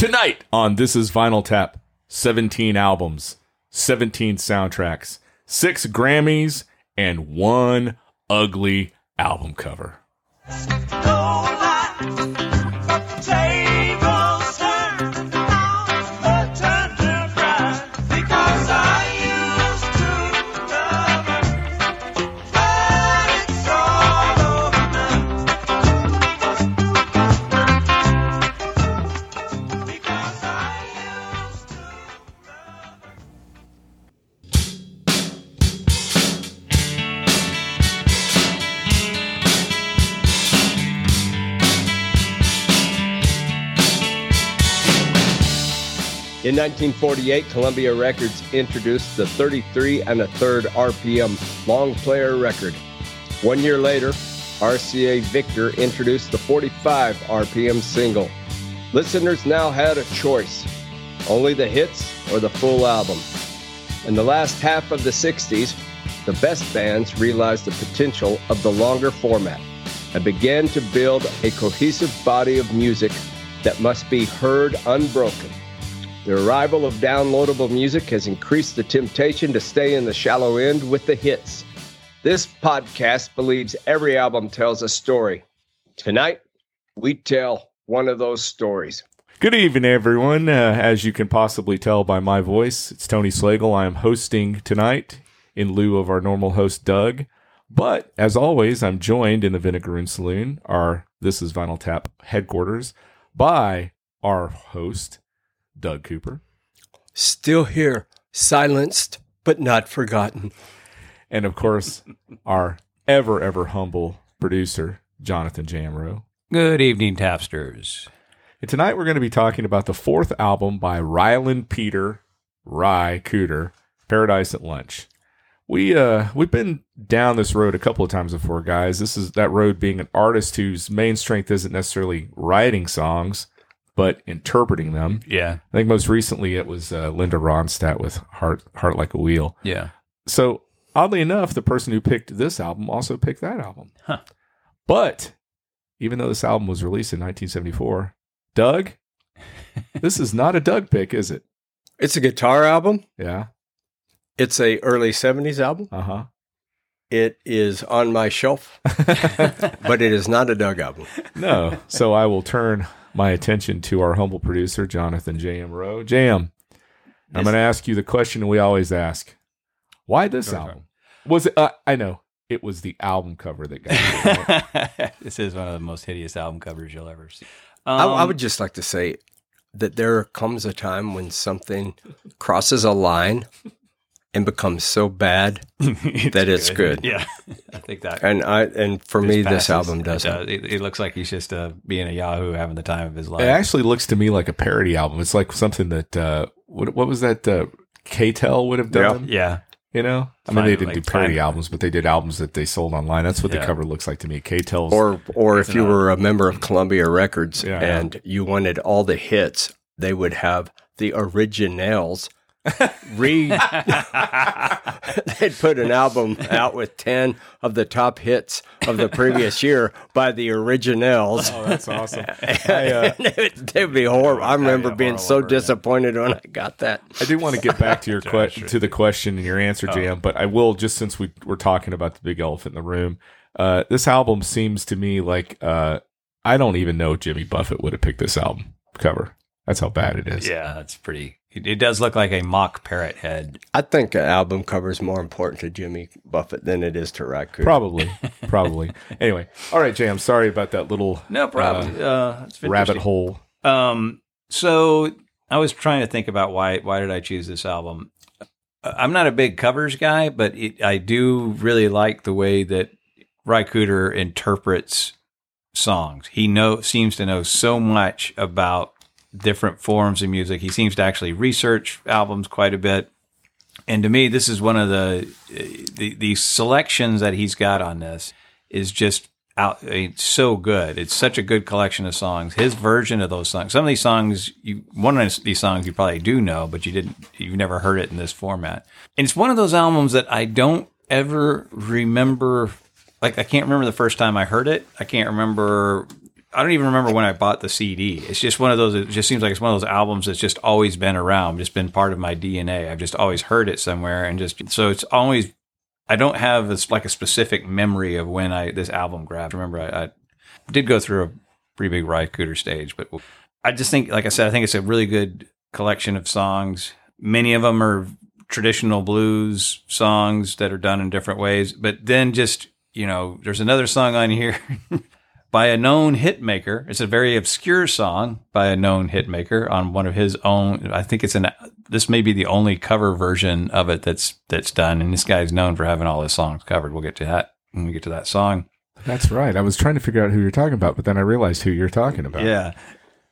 Tonight on This Is Vinyl Tap, 17 albums, 17 soundtracks, six Grammys, and one ugly album cover. In 1948, Columbia Records introduced the 33 and a third RPM long player record. One year later, RCA Victor introduced the 45 RPM single. Listeners now had a choice only the hits or the full album. In the last half of the 60s, the best bands realized the potential of the longer format and began to build a cohesive body of music that must be heard unbroken. The arrival of downloadable music has increased the temptation to stay in the shallow end with the hits. This podcast believes every album tells a story. Tonight, we tell one of those stories. Good evening, everyone. Uh, as you can possibly tell by my voice, it's Tony Slagle. I am hosting tonight in lieu of our normal host, Doug. But as always, I'm joined in the Vinegaroon Saloon, our This is Vinyl Tap headquarters, by our host, Doug Cooper. Still here, silenced but not forgotten. And of course, our ever, ever humble producer, Jonathan Jamro. Good evening, Tapsters. And tonight we're going to be talking about the fourth album by Ryland Peter, Ry Cooder, Paradise at Lunch. We uh we've been down this road a couple of times before, guys. This is that road being an artist whose main strength isn't necessarily writing songs, but interpreting them. Yeah, I think most recently it was uh, Linda Ronstadt with "Heart Heart Like a Wheel." yeah. So oddly enough, the person who picked this album also picked that album. Huh. But even though this album was released in 1974, Doug, this is not a Doug pick, is it? It's a guitar album. Yeah. It's a early 70s album. Uh huh. It is on my shelf, but it is not a Doug album. no. So I will turn my attention to our humble producer, Jonathan J.M. Rowe. J.M., I'm going to ask you the question we always ask Why this Go for it. album? Was it? Uh, I know. It was the album cover that got you. this is one of the most hideous album covers you'll ever see. I, I Um, would just like to say that there comes a time when something crosses a line and becomes so bad that it's good. Yeah, I think that. And I and for me, passes. this album doesn't. It, it looks like he's just uh, being a Yahoo having the time of his life. It actually looks to me like a parody album. It's like something that uh, what what was that uh, K-Tel would have done? yeah, You know, I mean, they didn't like do parody fine. albums, but they did albums that they sold online. That's what the cover looks like to me. K-Tel's Or or if you an were a member of Columbia Records Yeah. and you wanted all the hits, they would have the originals. Read. They'd put an album out with ten of the top hits of the previous year by the originals. Oh, that's awesome. I, uh, They'd be horrible. I remember yeah, being so over disappointed disappointed when I got that. I do want to get back to your question to the question and your answer, Jam, but I will just since we we're talking about the big elephant in the room. Uh, this album seems to me like uh, I don't even know if Jimmy Buffett would have picked this album cover. That's how bad it is. yeah, that's pretty. It, it does look like a mock parrot head. I think an album cover is more important to Jimmy Buffett than it is to Raccoon. Probably, probably. Anyway, all right, Jam. Sorry about that little No problem. Uh, it's rabbit hole. Um, so I was trying to think about why why did I choose this album. Uh, I'm not a big covers guy, but it, I do really like the way that Ry Cooder interprets songs. He know seems to know so much about different forms of music. He seems to actually research albums quite a bit. And to me, this is one of the the, the selections that he's got on this is just out it's so good. It's such a good collection of songs. His version of those songs. Some of these songs you one of these songs you probably do know, but you didn't you've never heard it in this format. And it's one of those albums that I don't ever remember like I can't remember the first time I heard it. I can't remember I don't even remember when I bought the CD. It's just one of those. It just seems like it's one of those albums that's just always been around, just been part of my DNA. I've just always heard it somewhere, and just so it's always. I don't have this like a specific memory of when I this album grabbed. Remember, I, I did go through a pretty big Ry Cooder stage, but I just think, like I said, I think it's a really good collection of songs. Many of them are traditional blues songs that are done in different ways, but then just you know, there's another song on here by a known hit maker. It's a very obscure song by a known hit maker on one of his own. I think it's an. This may be the only cover version of it that's that's done, and this guy's known for having all his songs covered. We'll get to that when we get to that song. That's right. I was trying to figure out who you're talking about, but then I realized who you're talking about. Yeah.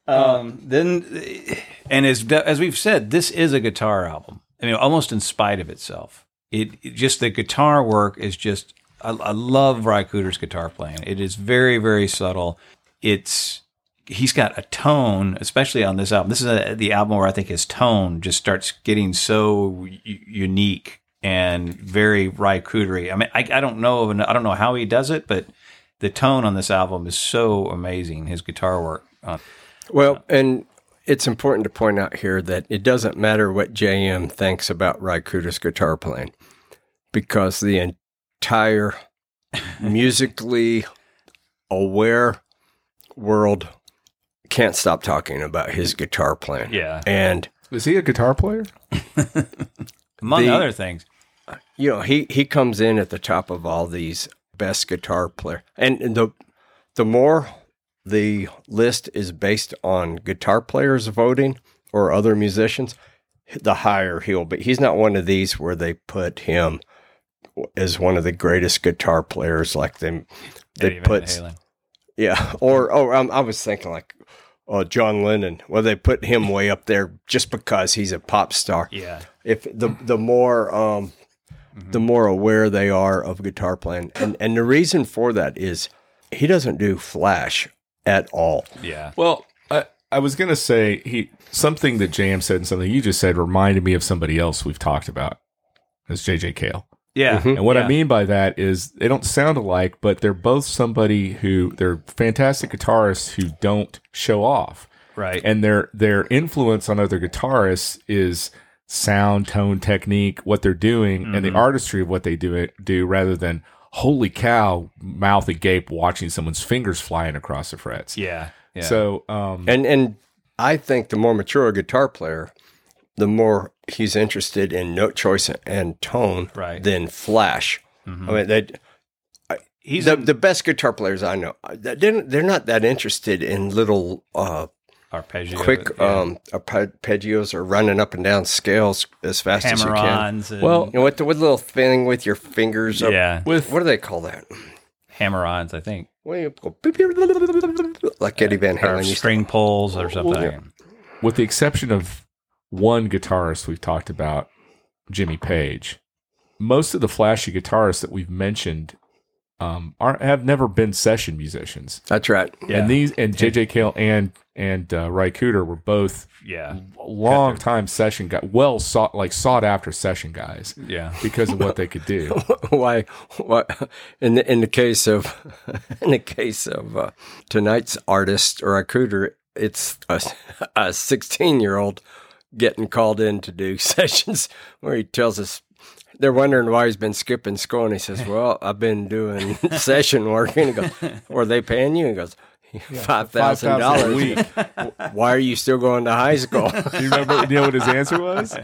Um, then, and as as we've said, this is a guitar album. I mean, almost in spite of itself. It, it just the guitar work is just. I, I love Ry Cooder's guitar playing. It is very very subtle. It's he's got a tone, especially on this album. This is a, the album where I think his tone just starts getting so u- unique and very Ry Coodery. I mean, I, I don't know, I don't know how he does it, but the tone on this album is so amazing. His guitar work. Uh, Well, and it's important to point out here that it doesn't matter what JM thinks about Ry Cooder's guitar playing because the entire musically aware world can't stop talking about his guitar playing. yeah, And Is he a guitar player? among the- other things. you know, he he comes in at the top of all these best guitar player. And the the more the list is based on guitar players voting or other musicians, the higher he'll be. He's not one of these where they put him as one of the greatest guitar players like them they Eddie Van put Halen. yeah or oh um, I was thinking like oh John Lennon. Well they put him way up there just because he's a pop star. Yeah, if the the more um the more aware they are of guitar playing. And and the reason for that is he doesn't do flash at all. Yeah, Well, I, I was going to say he something that Jam said and something you just said reminded me of somebody else we've talked about. That's JJ Cale. Yeah. Mhm. And what Yeah. I mean by that is they don't sound alike, but they're both somebody who they're fantastic guitarists who don't show off. Right. And their their influence on other guitarists is sound, tone, technique, what they're doing, and the artistry of what they do it do rather than holy cow, mouth agape watching someone's fingers flying across the frets. yeah. Yeah. So um and and I think the more mature a guitar player the more he's interested in note choice and tone Right. than flash I mean they he's the, the best guitar players I know they're, they're not that interested in little uh, arpeggio. quick yeah. um, arpeggios or running up and down scales as fast as you can. and- Well, You know what? The what little thing with your fingers. Up, yeah, with What do they call that? hammer-ons. I think Well, you go beep, beep, like Eddie Van Halen used string pulls or something. with the exception of one guitarist we've talked about, Jimmy Page, most of the flashy guitarists that we've mentioned um, are have never been session musicians. That's right. Yeah. And these and JJ Cale and and uh, Ry Cooder were both Yeah, long time session guys, well sought like sought after session guys yeah. because of what they could do. Why? What? In the in the case of in the case of uh, tonight's artist or recruiter, it's a, a 16 year old getting called in to do sessions where he tells us they're wondering why he's been skipping school, and he says, "Well, I've been doing session work." And he goes, "Were they paying you?" And He goes, five thousand $5,000 a week. Why are you still going to high school? Do you remember? Do you know what his answer was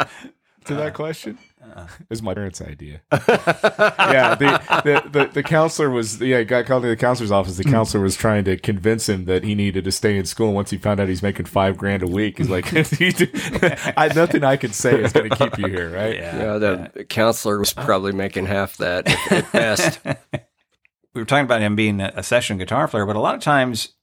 to that question? Uh-uh. It was my parents' idea. yeah, the, the, the, the counselor was yeah, he got called to the counselor's office. The hmm. counselor was trying to convince him that he needed to stay in school. Once he found out he's making five grand a week, he's like, I, nothing I can say is going to keep you here, right? Yeah. Yeah, the counselor was oh. probably making half that at at best. we were talking about him being a a session guitar player, but a lot of times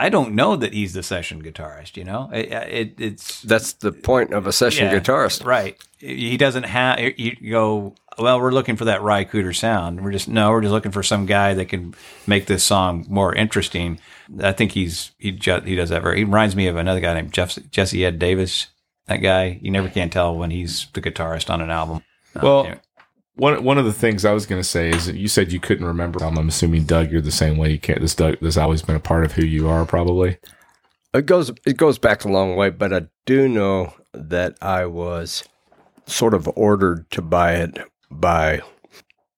I don't know that he's the session guitarist. You know, it, it, it's That's the point of a session Yeah. guitarist. right. He doesn't have. You go. Well, we're looking for that Ry Cooder sound. We're just no. We're just looking for some guy that can make this song more interesting. I think he's he ju- he does that very. He reminds me of another guy named Jeff, Jesse Ed Davis. That guy. You never can tell when he's the guitarist on an album. Well, anyway. One one of the things I was going to say is that you said you couldn't remember. I'm, I'm assuming Doug, you're the same way. You can't. This Doug, this has always been a part of who you are, probably. It goes it goes back a long way, but I do know that I was sort of ordered to buy it by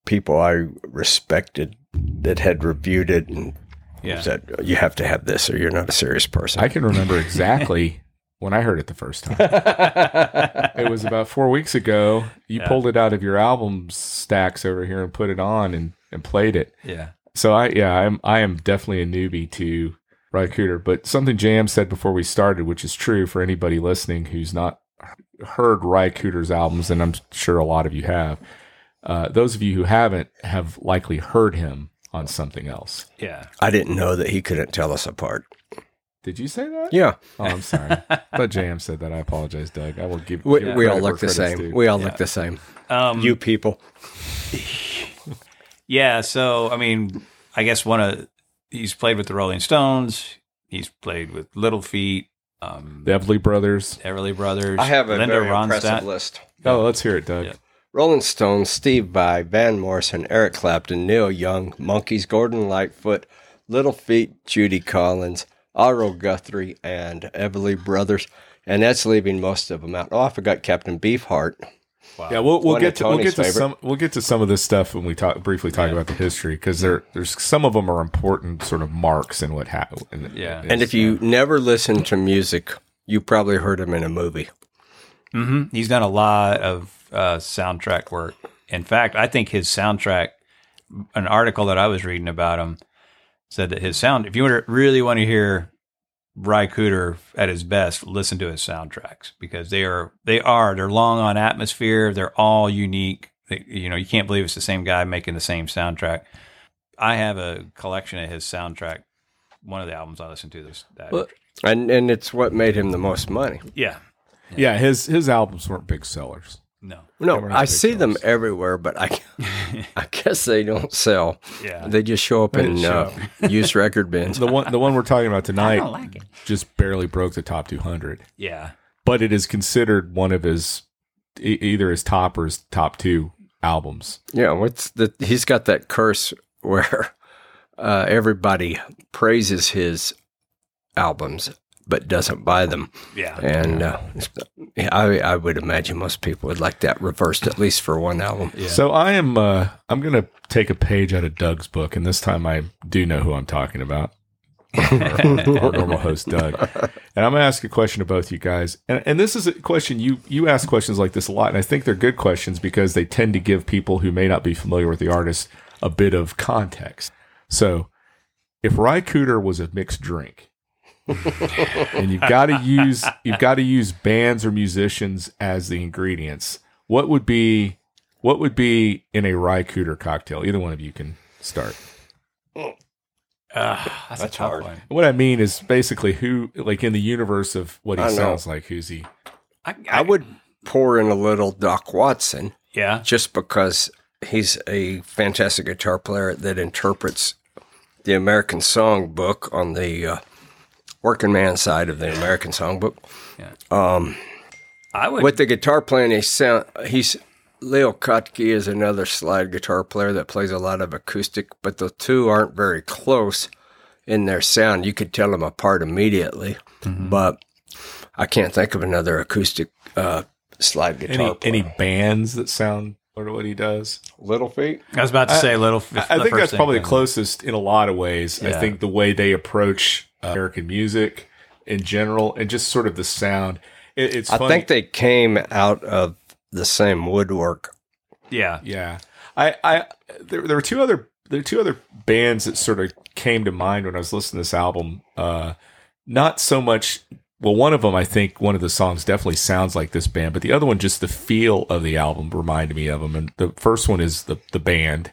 people I respected that had reviewed it and Yeah. said you have to have this or you're not a serious person. I can remember exactly when I heard it the first time. It was about four weeks ago. You Yeah. pulled it out of your album stacks over here and put it on and, and played it. Yeah. So I yeah, I'm I am definitely a newbie to Ry Cooder, but something Jam said before we started, which is true for anybody listening who's not heard Ry Cooder's albums, and I'm sure a lot of you have. Uh, those of you who haven't have likely heard him on something else. Yeah. I didn't know that he couldn't tell us apart. Did you say that? Yeah, Oh, I'm sorry. but thought Jam said that. I apologize, Doug. I will give. we, give we all look the same. due. We all Yeah. look the same. Um, You people. Yeah, so I mean, I guess one of he's played with the Rolling Stones. He's played with Little Feat, um, The Everly Brothers. Everly Brothers. I have a Linda very Ronstadt. impressive list. Oh, let's hear it, Doug. Yeah. Rolling Stones, Steve Vai, Van Morrison, Eric Clapton, Neil Young, Monkees, Gordon Lightfoot, Little Feat, Judy Collins, Arlo Guthrie, and Everly Brothers. And that's leaving most of them out. Oh, I forgot Captain Beefheart. Wow. Yeah, we'll we'll get of to we'll get to favorite. some we'll get to some of this stuff when we talk briefly talk about the history because there there's some of them are important sort of marks in what happened. Yeah. And if you never listen to music, you probably heard him in a movie. hmm He's done a lot of uh, soundtrack work. In fact, I think his soundtrack, an article that I was reading about him, said that his sound, if you really want to hear Ry Cooder at his best, listen to his soundtracks because they are, they are, they're long on atmosphere. They're all unique. They, you know, you can't believe it's the same guy making the same soundtrack. I have a collection of his soundtrack. One of the albums I listened to this. That, Well- And and it's what made him the most money. yeah. yeah, his his albums weren't big sellers. No. No, They were not I big see them everywhere, but I, I guess they don't sell. Yeah. They just show up in just uh, used record bins. The one the one we're talking about tonight like it. just barely broke the top 200, Yeah. but it is considered one of his e- either his top or his top two albums. Yeah, what's the? He's got that curse where uh, everybody praises his albums but doesn't buy them, Yeah. and uh, I I would imagine most people would like that reversed at least for one album. Yeah. So I am uh I'm going to take a page out of Doug's book and this time I do know who I'm talking about. our, our normal host Doug. And I'm going to ask a question to both you guys. And and this is a question you you ask questions like this a lot and I think they're good questions because they tend to give people who may not be familiar with the artist a bit of context. So, if Ry Cooder was a mixed drink, and you've got to use you've got to use bands or musicians as the ingredients, what would be what would be in a Ry Cooder cocktail? Either one of you can start. Uh, that's, a That's tough hard. one. What I mean is basically who, like in the universe of what he I know. sounds like, who's he? I, I would pour in a little Doc Watson Yeah. just because he's a fantastic guitar player that interprets the American Songbook on the uh, working man side of the American Songbook. Um, I would. with the guitar playing, he sound he's Leo Kottke is another slide guitar player that plays a lot of acoustic, but the two aren't very close in their sound. You could tell them apart immediately, but I can't think of another acoustic uh, slide guitar Any player. any bands that sound sort of what he does? Little Feat? I was about to say little. I, I think that's probably the closest in a lot of ways. I think the way they approach American music in general, and just sort of the sound. It, it's I funny. think they came out of the same woodwork. Yeah. Yeah, I, I, there, there were two other, there were two other bands that sort of came to mind when I was listening to this album. Uh, not so much. Well, one of them, I think, one of the songs definitely sounds like this band, but the other one, just the feel of the album reminded me of them. And the first one is the the band.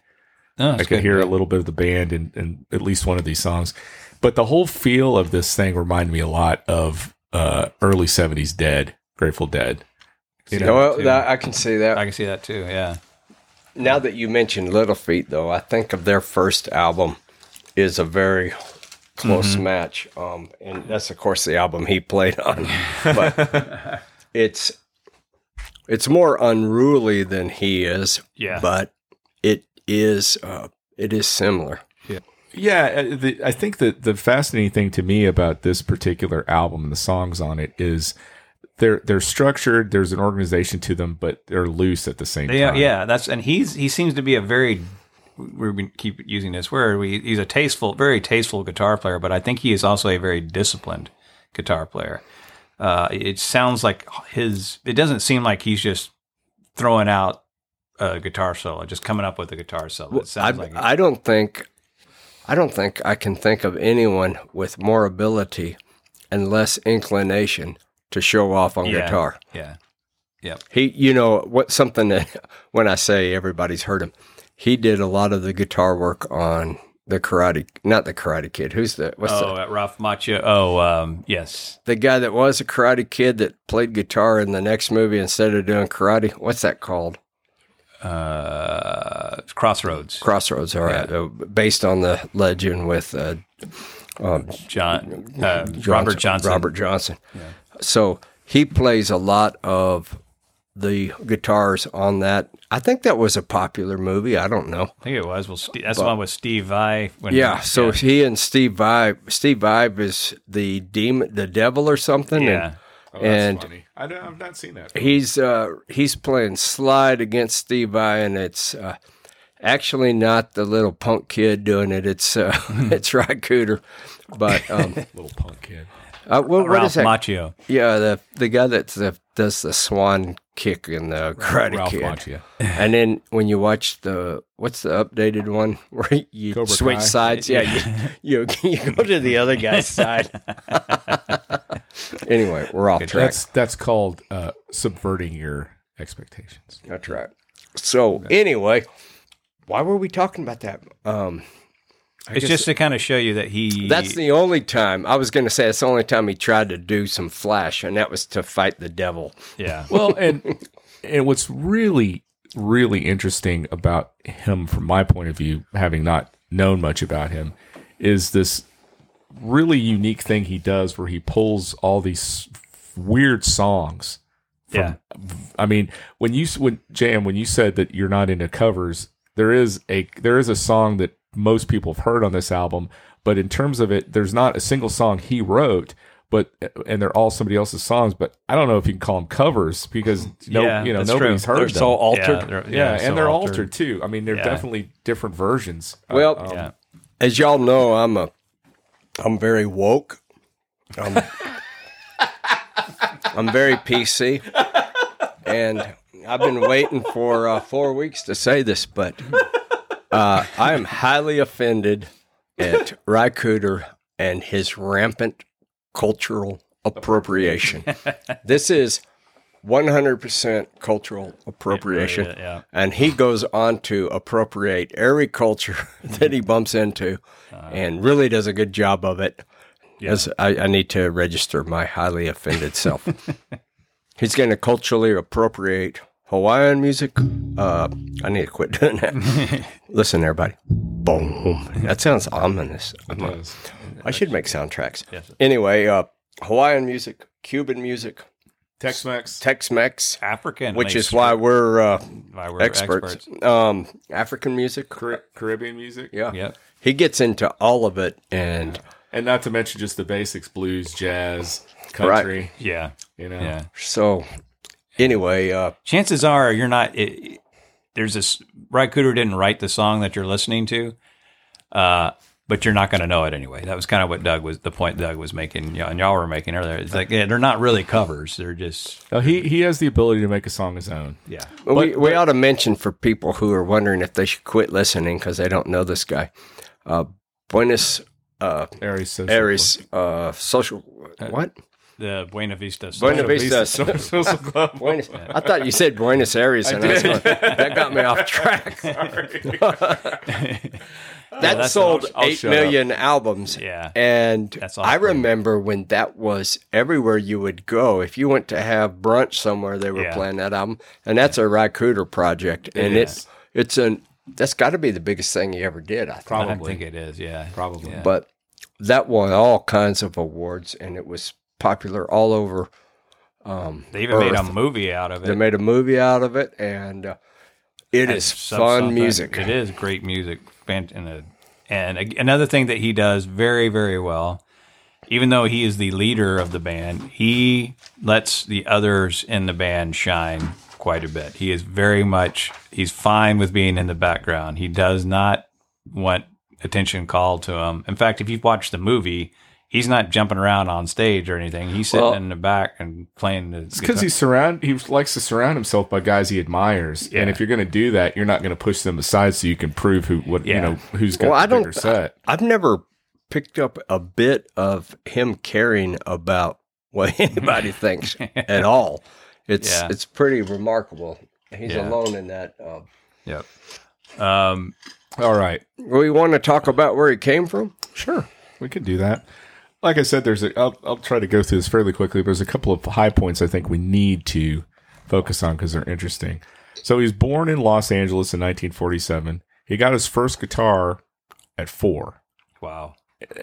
No, I could hear a little bit of the band in, in at least one of these songs, but the whole feel of this thing reminded me a lot of uh, early '70s Dead, Grateful Dead. You know, well, that, I can see that. I can see that too. Yeah. Now that you mentioned Little Feat, though, I think of their first album is a very close Mm-hmm. match, um, and that's of course the album he played on. But it's It's more unruly than he is. Yeah. but it is uh, it is similar. Yeah, uh, the, I think that the fascinating thing to me about this particular album and the songs on it is they're they're structured. There's an organization to them, but they're loose at the same Yeah, time. yeah, that's and he's he seems to be a very we we keep using this word. We, he's a tasteful, very tasteful guitar player, but I think he is also a very disciplined guitar player. Uh, it sounds like his. It doesn't seem like he's just throwing out a guitar solo, just coming up with a guitar solo. It I, sounds like I don't think I don't think I can think of anyone with more ability and less inclination to show off on yeah, guitar. Yeah, Yeah. He, you know, what something that when I say everybody's heard him, he did a lot of the guitar work on the Karate, not the Karate Kid. Who's the what's Oh, the at Ralph Macchio. Oh, um, yes. the guy that was a Karate Kid that played guitar in the next movie instead of doing karate? What's that called? Uh, Crossroads. Crossroads. All right, uh, based on the legend with uh, John. Uh, Johnson- Robert Johnson. Robert Johnson. So he plays a lot of the guitars on that. I think that was a popular movie. I don't know. I think it was. Well, Steve, that's the one with Steve Vai. When Yeah. So he and Steve Vai. Steve Vai is the demon, the devil, or something. yeah. Oh, And- funny. I don't, I've not seen that. And he's uh, he's playing slide against Steve Vai, and it's uh, actually not the little punk kid doing it. It's uh, it's Ry Cooder. But um, Little punk kid. uh, what, what Ralph is that? Macchio. Yeah, the the guy that's the, does the swan kick in the Karate Ralph Kid. Macchio. And then when you watch the what's the updated one where you Cobra switch Kai? sides, yeah, you, you you go to the other guy's side. anyway, we're off track. That's that's called uh, subverting your expectations. That's right. So anyway, why were we talking about that? Um, It's just to kind of show you that he. that's the only time I was going to say. It's the only time he tried to do some flash, and that was to fight the devil. yeah. Well, and and what's really really interesting about him, from my point of view, having not known much about him, is this really unique thing he does where he pulls all these weird songs. From, Yeah. I mean, when you when Jam, when you said that you're not into covers, there is a there is a song that most people have heard on this album, but in terms of it, there's not a single song he wrote. But and they're all somebody else's songs. But I don't know if you can call them covers because no, Yeah, you know nobody's true. heard They're them. so altered. Yeah, they're- yeah, so and they're altered. too. I mean, they're Yeah. definitely different versions. Uh, Well, um, Yeah. as y'all know, I'm a I'm very woke. I'm, I'm very PC, and I've been waiting for uh, four weeks to say this, but uh, I am highly offended at Ry Cooder and his rampant cultural appropriation. this is 100% cultural appropriation. Yeah, yeah. And he goes on to appropriate every culture that he bumps into Uh-huh. and really does a good job of it. As I, I need to register my highly offended self. He's going to culturally appropriate Hawaiian music. Uh, I need to quit doing that. Listen, everybody. Boom. That sounds ominous. I'm a- does. I should make soundtracks. Yes. Anyway, uh, Hawaiian music, Cuban music, Tex-Mex. Tex-Mex, African, which is why we're uh, why we're experts. experts. Um, African music, Car- Caribbean music. yeah. Yep. He gets into all of it, and And not to mention just the basics blues, jazz, country. Yeah. You know, Yeah. so anyway, uh, Chances are you're not. It, there's this. Ry Cooder didn't write the song that you're listening to, uh, but you're not going to know it anyway. That was kind of what Doug was the point Doug was making, you know, and y'all were making earlier. It's like yeah, they're not really covers. They're just Now, he he has the ability to make a song his own. yeah. we, we ought to mention for people who are wondering if they should quit listening because they don't know this guy. Uh, Buenos uh, Aries, Social Aires uh, social what? The Buena Vista. Buena Club. Vista. Social, Social Club. Buenos, I thought you said Buenos Aires, and I was going, that got me off track. that that's- sold I'll- I'll eight shut million albums. Yeah. And That's I remember when that was everywhere you would go. If you went to have brunch somewhere, they were Yeah. playing that album. And that's a Ry Cooder project. And It it's it's an that's got to be the biggest thing he ever did, I think. I Probably. think it is. Yeah. Probably. Yeah. But that won all kinds of awards and it was popular all over Um, They even made a movie out of it. They made a movie out of it, and uh, it is fun something. music. It is great music. And, a, and a, another thing that he does very, very well, even though he is the leader of the band, he lets the others in the band shine quite a bit. He is very much, he's fine with being in the background. He does not want attention called to him. In fact, if you've watched the movie, he's not jumping around on stage or anything. He's sitting Well- in the back and playing It's because guitar. he's surround. He likes to surround himself by guys he admires, and if you're going to do that, you're not going to push them aside so you can prove who what you Yeah. know who's got Well, I bigger don't- set. I've never picked up a bit of him caring about what anybody thinks at all. It's Yeah. it's pretty remarkable. He's Yeah. alone in that. Um, Yep. Um, All right, we want to talk about where he came from. sure, we could do that. Like I said, there's a. I'll, I'll try to go through this fairly quickly. But there's a couple of high points I think we need to focus on because they're interesting. So he was born in Los Angeles in 1947. He got his first guitar at four. wow.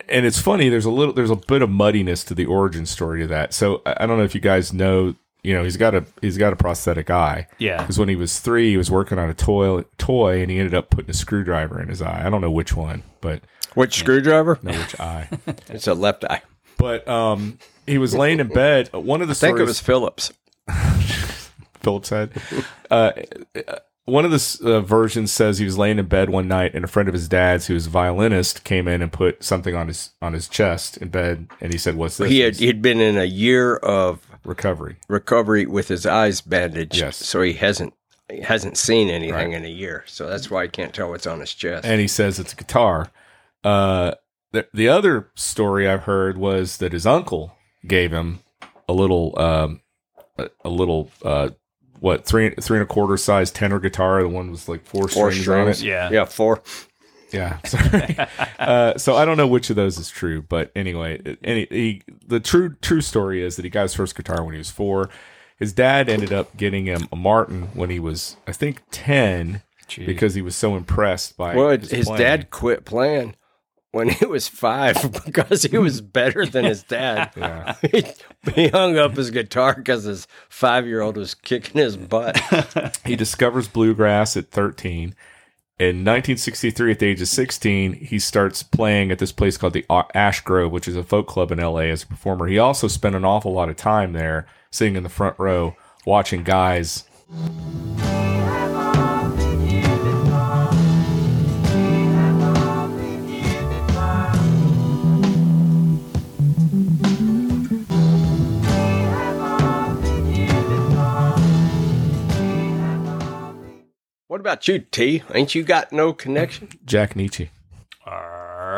and it's funny. There's a little, there's a bit of muddiness to the origin story to that. So I don't know if you guys know. You know, he's got a he's got a prosthetic eye Yeah. because when he was three, he was working on a toy toy, and he ended up putting a screwdriver in his eye. I don't know which one, but Which screwdriver? know which eye. It's a left eye. But um, he was laying in bed. One of the I think it was Phillips. Phillips had. Uh, one of the uh, versions says he was laying in bed one night, and a friend of his dad's, who was a violinist, came in and put something on his on his chest in bed, and he said, "What's this?" He had It's he'd been in a year of recovery. recovery with his eyes bandaged. Yes. So he hasn't he hasn't seen anything Right. in a year. So that's why he can't tell what's on his chest. and he says it's a guitar. Uh, the, the other story I've heard was that his uncle gave him a little, um, a, a little, uh, what three three and a quarter size tenor guitar. The one was like four, Four strings, on it. Yeah. yeah, four. Yeah, sorry. uh, so I don't know which of those is true, but anyway, any he, the true true story is that he got his first guitar when he was four. His dad ended up getting him a Martin when he was, I think, ten, Gee. because he was so impressed by Well, his, his dad quit playing when he was five because he was better than his dad. Yeah. he, he hung up his guitar because his five year old was kicking his butt. He discovers bluegrass at 13. In 1963, at the age of 16, he starts playing at this place called the Ash Grove, which is a folk club in LA as a performer. He also spent an awful lot of time there sitting in the front row watching guys. About you, T? Ain't you got no connection? Jack Nitzsche. All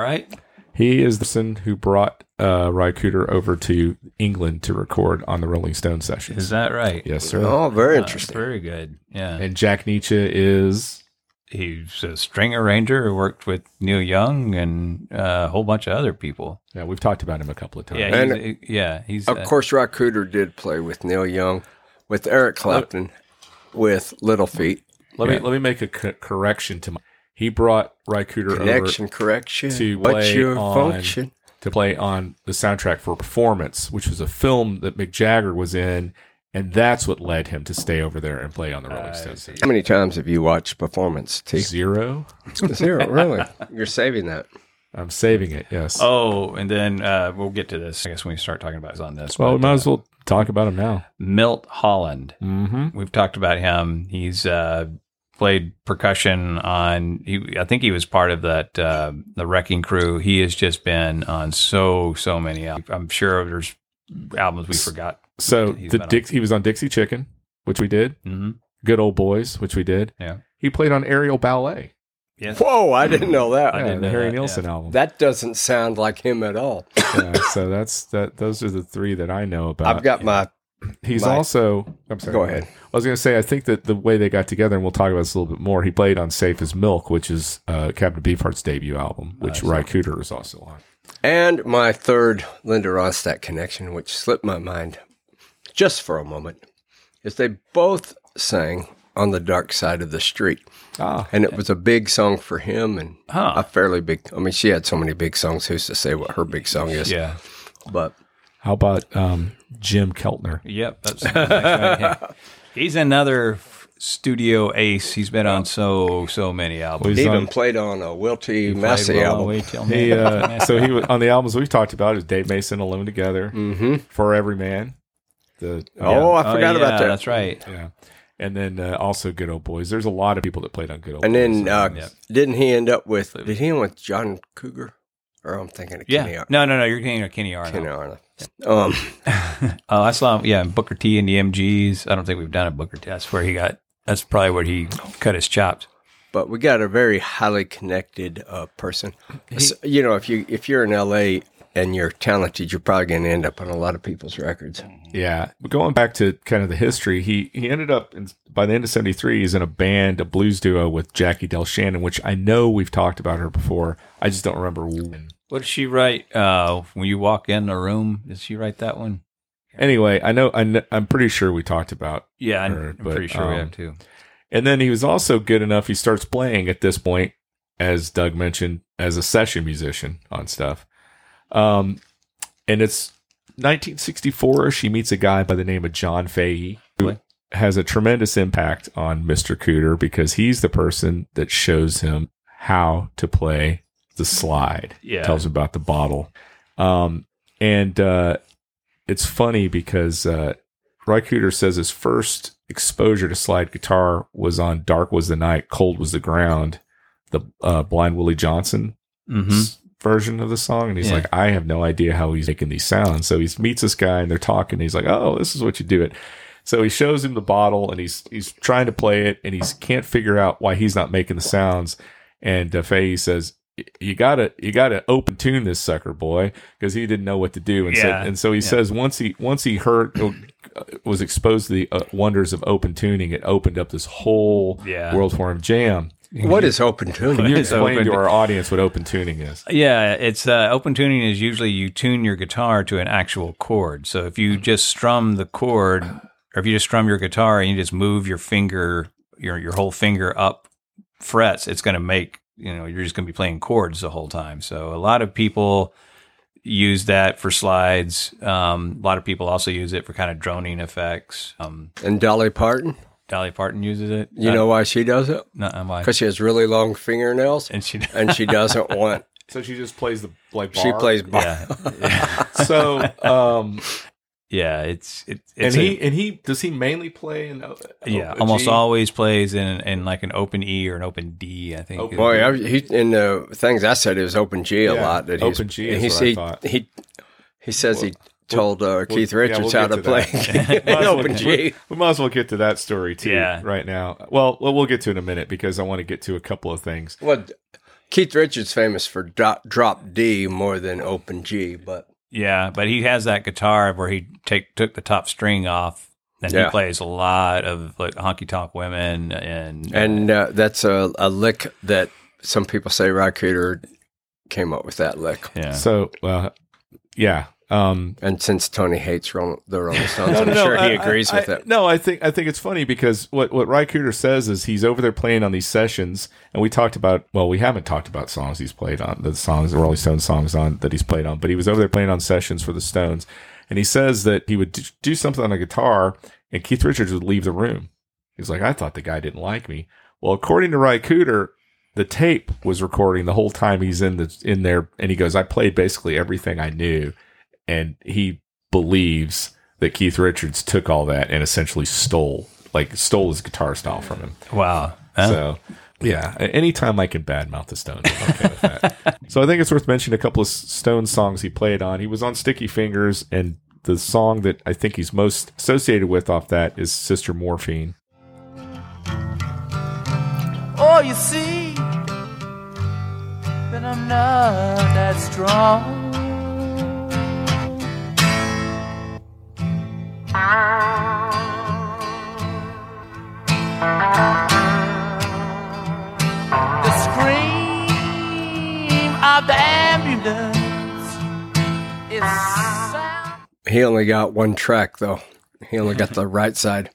right. He is the person who brought uh, Ry Cooder over to England to record on the Rolling Stone sessions. Is that right? yes, sir. Oh, very Uh, interesting. very good. Yeah. And Jack Nitzsche is He's a string arranger who worked with Neil Young and uh, a whole bunch of other people. yeah, we've talked about him a couple of times. Yeah. And- He's, yeah. He's Of uh, course, Rock Cooter did play with Neil Young, with Eric Clapton, with Little Feat. Let Yeah. me let me make a co- correction to my. He brought Ry Cooder over Connection, correction. to What's play your on- function? to play on the soundtrack for Performance, which was a film that Mick Jagger was in, and that's what led him to stay over there and play on the Rolling I Stones. How many times have you watched Performance, T? Zero. Zero, really? You're saving that. I'm saving it. Yes. Oh, and then uh, we'll get to this. I guess when we start talking about is on this. well, we might uh, as well talk about him now. Milt Holland. Mm-hmm. We've talked about him. He's uh, played percussion on. He, I think he was part of that uh, the Wrecking Crew. He has just been on so so many. Albums. I'm sure there's albums we forgot. So the been Dix, he was on Dixie Chicken, which we did. Mm-hmm. Good Old Boys, which we did. Yeah. He played on Aerial Ballet, Yes. Whoa, I didn't know that. I yeah, didn't the know Harry that, Nilsson yeah. album. That doesn't sound like him at all. Yeah, so that's that. Those are the three that I know about. I've got my. He's my- also. I'm sorry. Go ahead. I was going to say, I think that the way they got together, and we'll talk about this a little bit more. He played on "Safe as Milk," which is uh, Captain Beefheart's debut album, which Ry Cooder is also on. And my third Linda Ronstadt connection, which slipped my mind just for a moment, is they both sang on the dark side of the street. Ah, And it was a big song for him and Huh. a fairly big. I mean, she had so many big songs. Who's to say what her big song is? Yeah. But How about um, Jim Keltner? Yep, that's, that's right. He's another studio ace. He's been on so so many albums. He even on- played on a Wilty Played Massey Roll album. Away Till He, uh, so he was on the albums we've talked about is Dave Mason, Alone Together, Mm-hmm. For Every Man. The Oh, I Oh, forgot about that. That's right. yeah, and then uh, also Good Old Boys. There's a lot of people that played on Good Old And Boys. And then uh, Yep. didn't he end up with? Did he end with John Cougar? Or I'm thinking of Kenny, Yeah. Ar- No, no, no. You're thinking of Kenny Arnold. Kenny Arnold. Um, Oh, I saw him. Yeah, Booker T and the MGs. I don't think we've done a Booker T. That's where he got. That's probably where he cut his chops. but we got a very highly connected uh, person. So, you know, if you if you're in LA and you're talented, you're probably going to end up on a lot of people's records. Yeah, going back to kind of the history, he he ended up in, by the end of '73. He's in a band, a blues duo with Jackie DeShannon, which I know we've talked about her before. I just don't remember when. What did she write? Uh, when you walk in the room, did she write that one? Anyway, I know I I'm pretty sure we talked about. Yeah, I'm, Or, I'm but, pretty sure we um, have too. And then he was also good enough. He starts playing at this point, as Doug mentioned, as a session musician on stuff. Um, and it's 1964. She meets a guy by the name of John Fahey, who has a tremendous impact on Mr. Cooder because he's the person that shows him how to play the slide. Yeah. tells about the bottle. Um, and uh, it's funny because uh, Ry Cooder says his first exposure to slide guitar was on "Dark Was the Night, Cold Was the Ground," the uh, Blind Willie Johnson hmm version of the song, and he's Yeah. like, "I have no idea how he's making these sounds." So he meets this guy, and they're talking. And he's like, "Oh, this is what you do it." So he shows him the bottle, and he's he's trying to play it, and he can't figure out why he's not making the sounds. And uh, Fahey says, "You gotta you gotta open tune this sucker, boy," because he didn't know what to do. And so Yeah. and so he Yeah. says once he once he heard uh, was exposed to the uh, wonders of open tuning, it opened up this whole Yeah. world for him. Jam. What is open tuning? Can you It's explain to our audience what open tuning is? Yeah, it's uh, open tuning is usually you tune your guitar to an actual chord. So if you just strum the chord, or if you just strum your guitar and you just move your finger, your your whole finger up frets, it's going to make you know you're just going to be playing chords the whole time. So a lot of people use that for slides. Um, a lot of people also use it for kind of droning effects. Um, And Dolly Parton, Dolly Parton uses it. you know why she does it? no, I'm like, Because she has really long fingernails, and she, and she doesn't want. So she just plays the like She plays. Bar. yeah, yeah, So um yeah, it's it, and it's a- he and he does he mainly play in uh, Yeah, a almost G? always plays in in like an open E or an open D. I think. Open- Boy, I, he in the things I said it was open G a Yeah, lot. That he's, open G and is he, what I thought. He, he says he told uh, Keith well, yeah, Richards we'll how to to play that. Might as well open G. We might as well get to that story too Yeah. right now. Well, well, we'll get to in a minute because I want to get to a couple of things. Well, Keith Richards famous for drop, drop D more than open G, but Yeah, but he has that guitar where he take took the top string off, and Yeah. he plays a lot of like honky tonk women and and uh, that's a, a lick that some people say Ry Cooder came up with that lick. yeah. So, uh, yeah. Um, And since Tony hates the Rolling Stones, I'm sure he I- agrees I- with I- it. No, I think I think it's funny because what what Ry Cooder says is he's over there playing on these sessions, and we talked about. Well, we haven't talked about songs he's played on the songs, the Rolling Stones songs on that he's played on, but he was over there playing on sessions for the Stones, and he says that he would do something on a guitar, and Keith Richards would leave the room. He's like, I thought the guy didn't like me. Well, according to Ry Cooder, the tape was recording the whole time he's in the in there, and he goes, I played basically everything I knew, and he believes that Keith Richards took all that and essentially stole, like stole his guitar style from him. wow. Huh? So yeah, anytime I can badmouth the Stones, I'm okay with that. so I think it's worth mentioning a couple of Stones songs he played on. He was on Sticky Fingers, and the song that I think he's most associated with off that is Sister Morphine. Oh, you see that I'm not that strong. The scream of the ambulance is sound. He only got one track though. He only got the right side.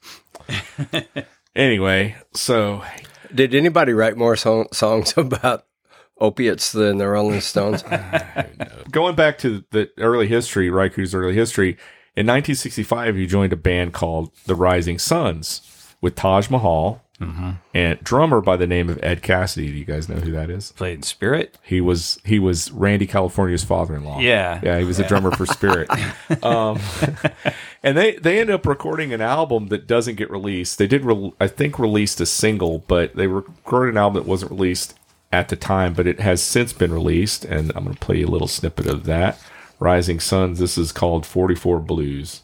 Anyway, so Did anybody write more song- songs about opiates than the Rolling Stones. Going back to the early history, Raiku's early history, in 1965, he joined a band called the Rising Sons with Taj Mahal and drummer by the name of Ed Cassidy. Do you guys know who that is? Played in Spirit. He was he was Randy California's father-in-law. Yeah. yeah, he was a drummer for Spirit. um, and they they ended up recording an album that doesn't get released. They did, re- I think, released a single, but they recorded an album that wasn't released at the time, but it has since been released. And I'm going to play you a little snippet of that. Rising Sons. This is called 44 Blues.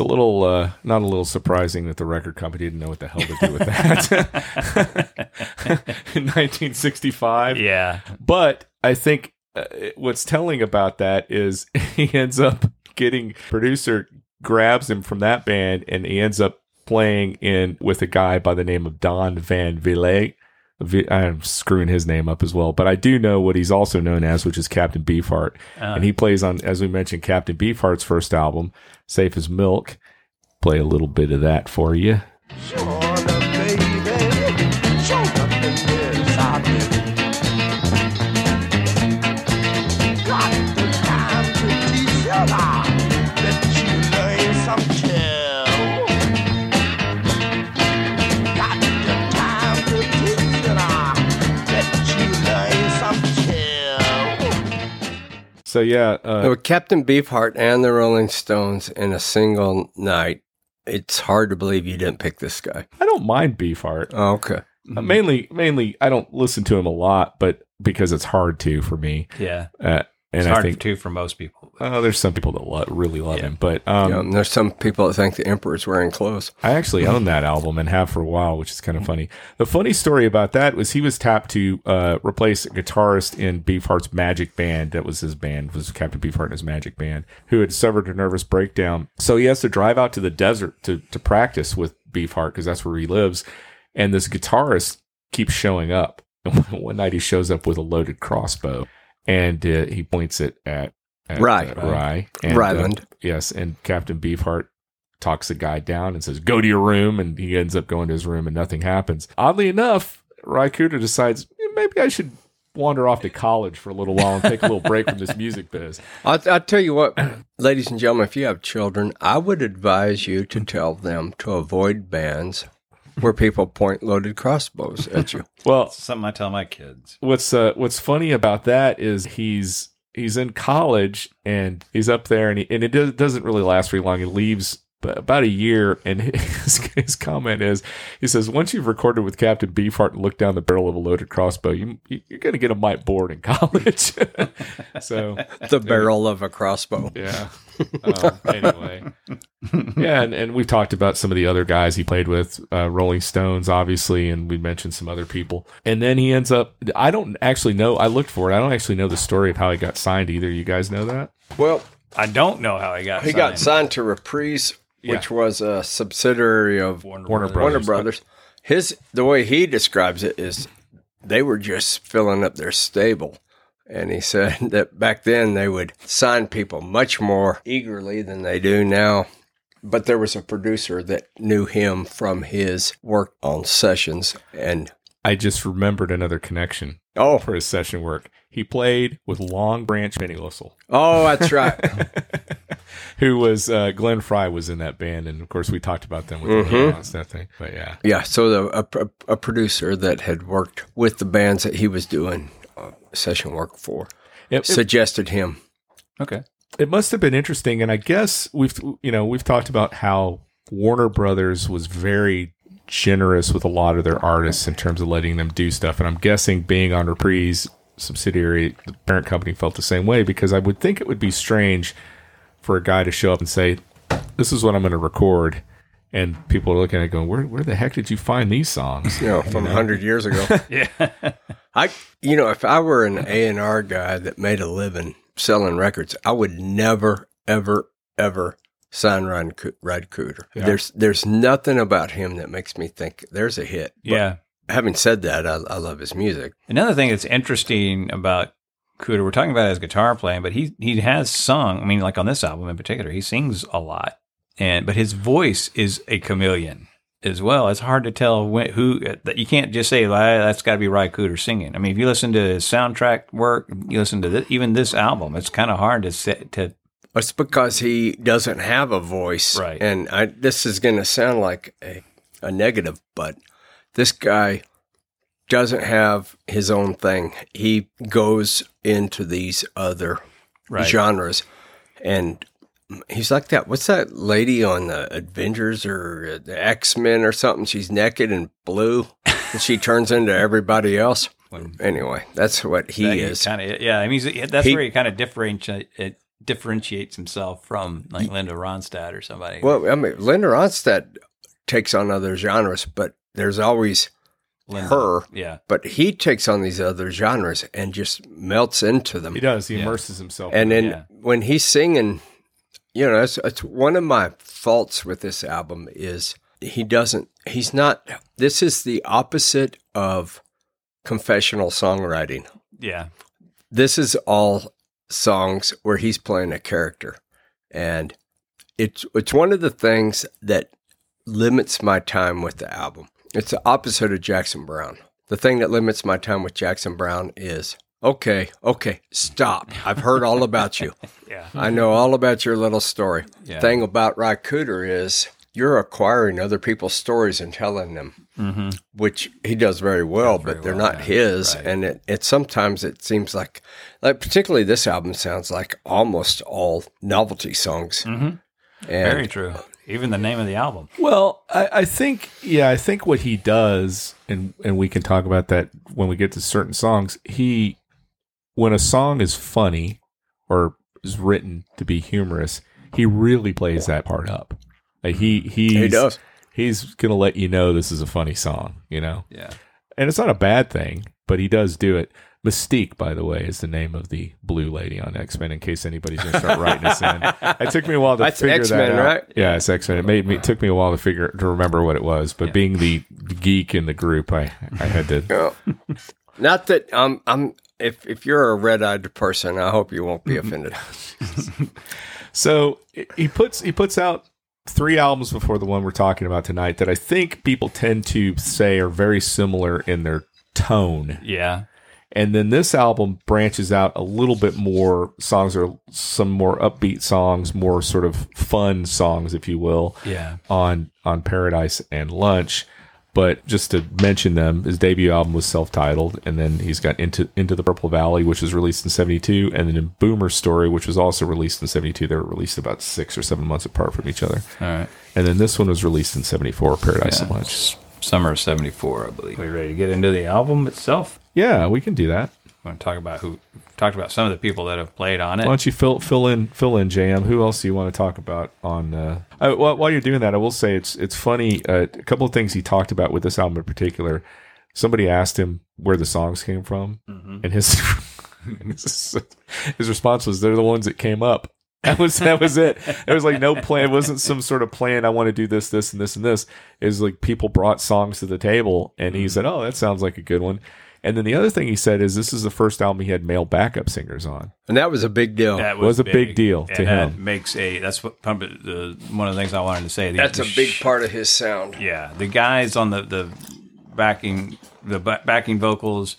A little, uh, not a little surprising that the record company didn't know what the hell to do with that in 1965. Yeah. But I think uh, what's telling about that is he ends up getting producer grabs him from that band and he ends up playing in with a guy by the name of Don Van Villay. Vi- I'm screwing his name up as well, but I do know what he's also known as, which is Captain Beefheart. Uh. and he plays on, as we mentioned, Captain Beefheart's first album, Safe as Milk. Play a little bit of that for you. Shoulder, So yeah, uh, With Captain Beefheart and the Rolling Stones in a single night, it's hard to believe you didn't pick this guy. I don't mind Beefheart. Oh, okay. Uh, mainly, mainly, I don't listen to him a lot, but because it's hard to for me. Yeah. Uh, and It's I hard think to for most people. uh, there's some people that lo- really love Yeah. him, but um, yeah, and there's some people that think the Emperor's wearing clothes. I actually own that album and have for a while, which is kind of funny. The funny story about that was he was tapped to uh, replace a guitarist in Beefheart's Magic Band. That was his band, was Captain Beefheart and his Magic Band, who had suffered a nervous breakdown. So he has to drive out to the desert to to practice with Beefheart because that's where he lives. And this guitarist keeps showing up. And One night he shows up with a loaded crossbow, and uh, he points it at. at Ry. uh, Ry, and, uh, yes, and Captain Beefheart talks the guy down and says, "Go to your room," and he ends up going to his room, and nothing happens. Oddly enough, Ry Cooder decides "Eh, maybe I should wander off to college for a little while and take a little break from this music biz. I'll, I'll tell you what, ladies and gentlemen, if you have children, I would advise you to tell them to avoid bands where people point loaded crossbows at you. Well, Something I tell my kids. what's uh, what's funny about that is he's he's in college and he's up there and he, and it does, doesn't really last very long. He leaves b- about a year and his, his comment is he says once you've recorded with Captain Beefheart and looked down the barrel of a loaded crossbow, you you're going to get a mite bored in college. so The barrel of a crossbow. yeah. Um, anyway, yeah, and, and we've talked about some of the other guys he played with, uh, Rolling Stones, obviously, and we mentioned some other people. And then he ends up. I don't actually know. I looked for it. I don't actually know the story of how he got signed either. You guys know that? Well, I don't know how he got he signed. got signed to Reprise, which was a subsidiary of Warner, Warner Brothers. Brothers. Warner Brothers. His the way he describes it is they were just filling up their stable. And he said that back then they would sign people much more eagerly than they do now. But there was a producer that knew him from his work on sessions. And I just remembered another connection oh, for his session work. He played with Longbranch Pennywhistle, oh, that's right. who was uh, Glenn Frey was in that band, and of course we talked about them with the Mhm. Neons, that thing. But yeah, yeah. So the, a, a, a producer that had worked with the bands that he was doing uh, session work for it, it- suggested him. Okay. it must have been interesting and i guess we've you know we've talked about how warner brothers was very generous with a lot of their artists in terms of letting them do stuff and i'm guessing being on reprise subsidiary the parent company felt the same way because i would think it would be strange for a guy to show up and say this is what i'm going to record and people are looking at it going where, where the heck did you find these songs you know, from a hundred years ago. Yeah. I, you know, if I were an A and R guy that made a living selling records, I would never, ever, ever sign Rod, Coo- Rod Cooder. Yeah. There's there's nothing about him that makes me think there's a hit. But Yeah. Having said that, I, I love his music. Another thing that's interesting about Cooder, we're talking about his guitar playing, but he he has sung. I mean, like on this album in particular, he sings a lot, and but his voice is a chameleon as well. It's hard to tell when, who that you can't just say well, that's got to be Ry Cooder singing. I mean, if you listen to his soundtrack work, you listen to this, even this album, it's kind of hard to set to It's because he doesn't have a voice. Right. And I, this is going to sound like a, a negative, but this guy doesn't have his own thing. He goes into these other Right. genres. And he's like that. What's that lady on the Avengers or the X Men or something? She's naked and blue and she turns into everybody else. Anyway, that's what he is. kind of yeah. I mean, that's He- where he kind of differentiate it differentiates himself from like Linda Ronstadt or somebody. Well, I mean, Linda Ronstadt takes on other genres, but there's always Linda. her. yeah. But he takes on these other genres and just melts into them. He does. He Yeah. immerses himself. And then Yeah. when he's singing, you know, it's, it's one of my faults with this album is he doesn't. He's not. This is the opposite of confessional songwriting. Yeah. this is all songs where he's playing a character and it's it's one of the things that limits my time with the album it's the opposite of jackson brown the thing that limits my time with jackson brown is okay okay stop i've heard all about you Yeah. i know all about your little story Yeah. thing about Ry Cooder is you're acquiring other people's stories and telling them Mm-hmm. which he does very well, very but they're well, not yeah. his. Right. And it, it sometimes it seems like, like particularly this album sounds like almost all novelty songs. Mm-hmm. And Very true. Even the name of the album. Well, I, I think, yeah, I think what he does, and and we can talk about that when we get to certain songs. He, when a song is funny or is written to be humorous, he really plays that part up. Like he he's, he does. He's gonna let you know this is a funny song, you know, Yeah. and it's not a bad thing, but he does do it. Mystique, by the way, is the name of the blue lady on X Men. In case anybody's going to start writing this in, it took me a while to That's figure X-Men, that out. right? Yeah, it's X Men. It made me it took me a while to figure to remember what it was. But being the geek in the group, I I had to. Yeah. Not that um, I'm. If if you're a red eyed person, I hope you won't be offended. So he puts he puts out three albums before the one we're talking about tonight that I think people tend to say are very similar in their tone. Yeah. And then this album branches out a little bit more. Songs are some more upbeat songs, more sort of fun songs, if you will, Yeah. on on Paradise and Lunch. But just to mention them, his debut album was self-titled, and then he's got into into the Purple Valley, which was released in '72, and then in Boomer Story, which was also released in '72. They were released about six or seven months apart from each other. All right. And then this one was released in '74, Paradise and Lunch. Summer of 74, I believe. Are you ready to get into the album itself? Yeah, we can do that. I want to talk about who talked about some of the people that have played on it. Why don't you fill fill in fill in JM? Who else do you want to talk about on? Uh, I, while, while you're doing that, I will say it's it's funny. Uh, a couple of things he talked about with this album in particular. Somebody asked him where the songs came from, and his his, his response was, "They're the ones that came up." That was that was it. There was like no plan. It wasn't some sort of plan. I want to do this, this, and this, and this. It was like people brought songs to the table, and he said, "Oh, that sounds like a good one." And then the other thing he said is, "This is the first album he had male backup singers on." And that was a big deal. that was a big deal to that him. Makes a that's what probably one of the things I wanted to say. The- That's the a big sh- part of his sound. Yeah, the guys on the the backing the backing vocals,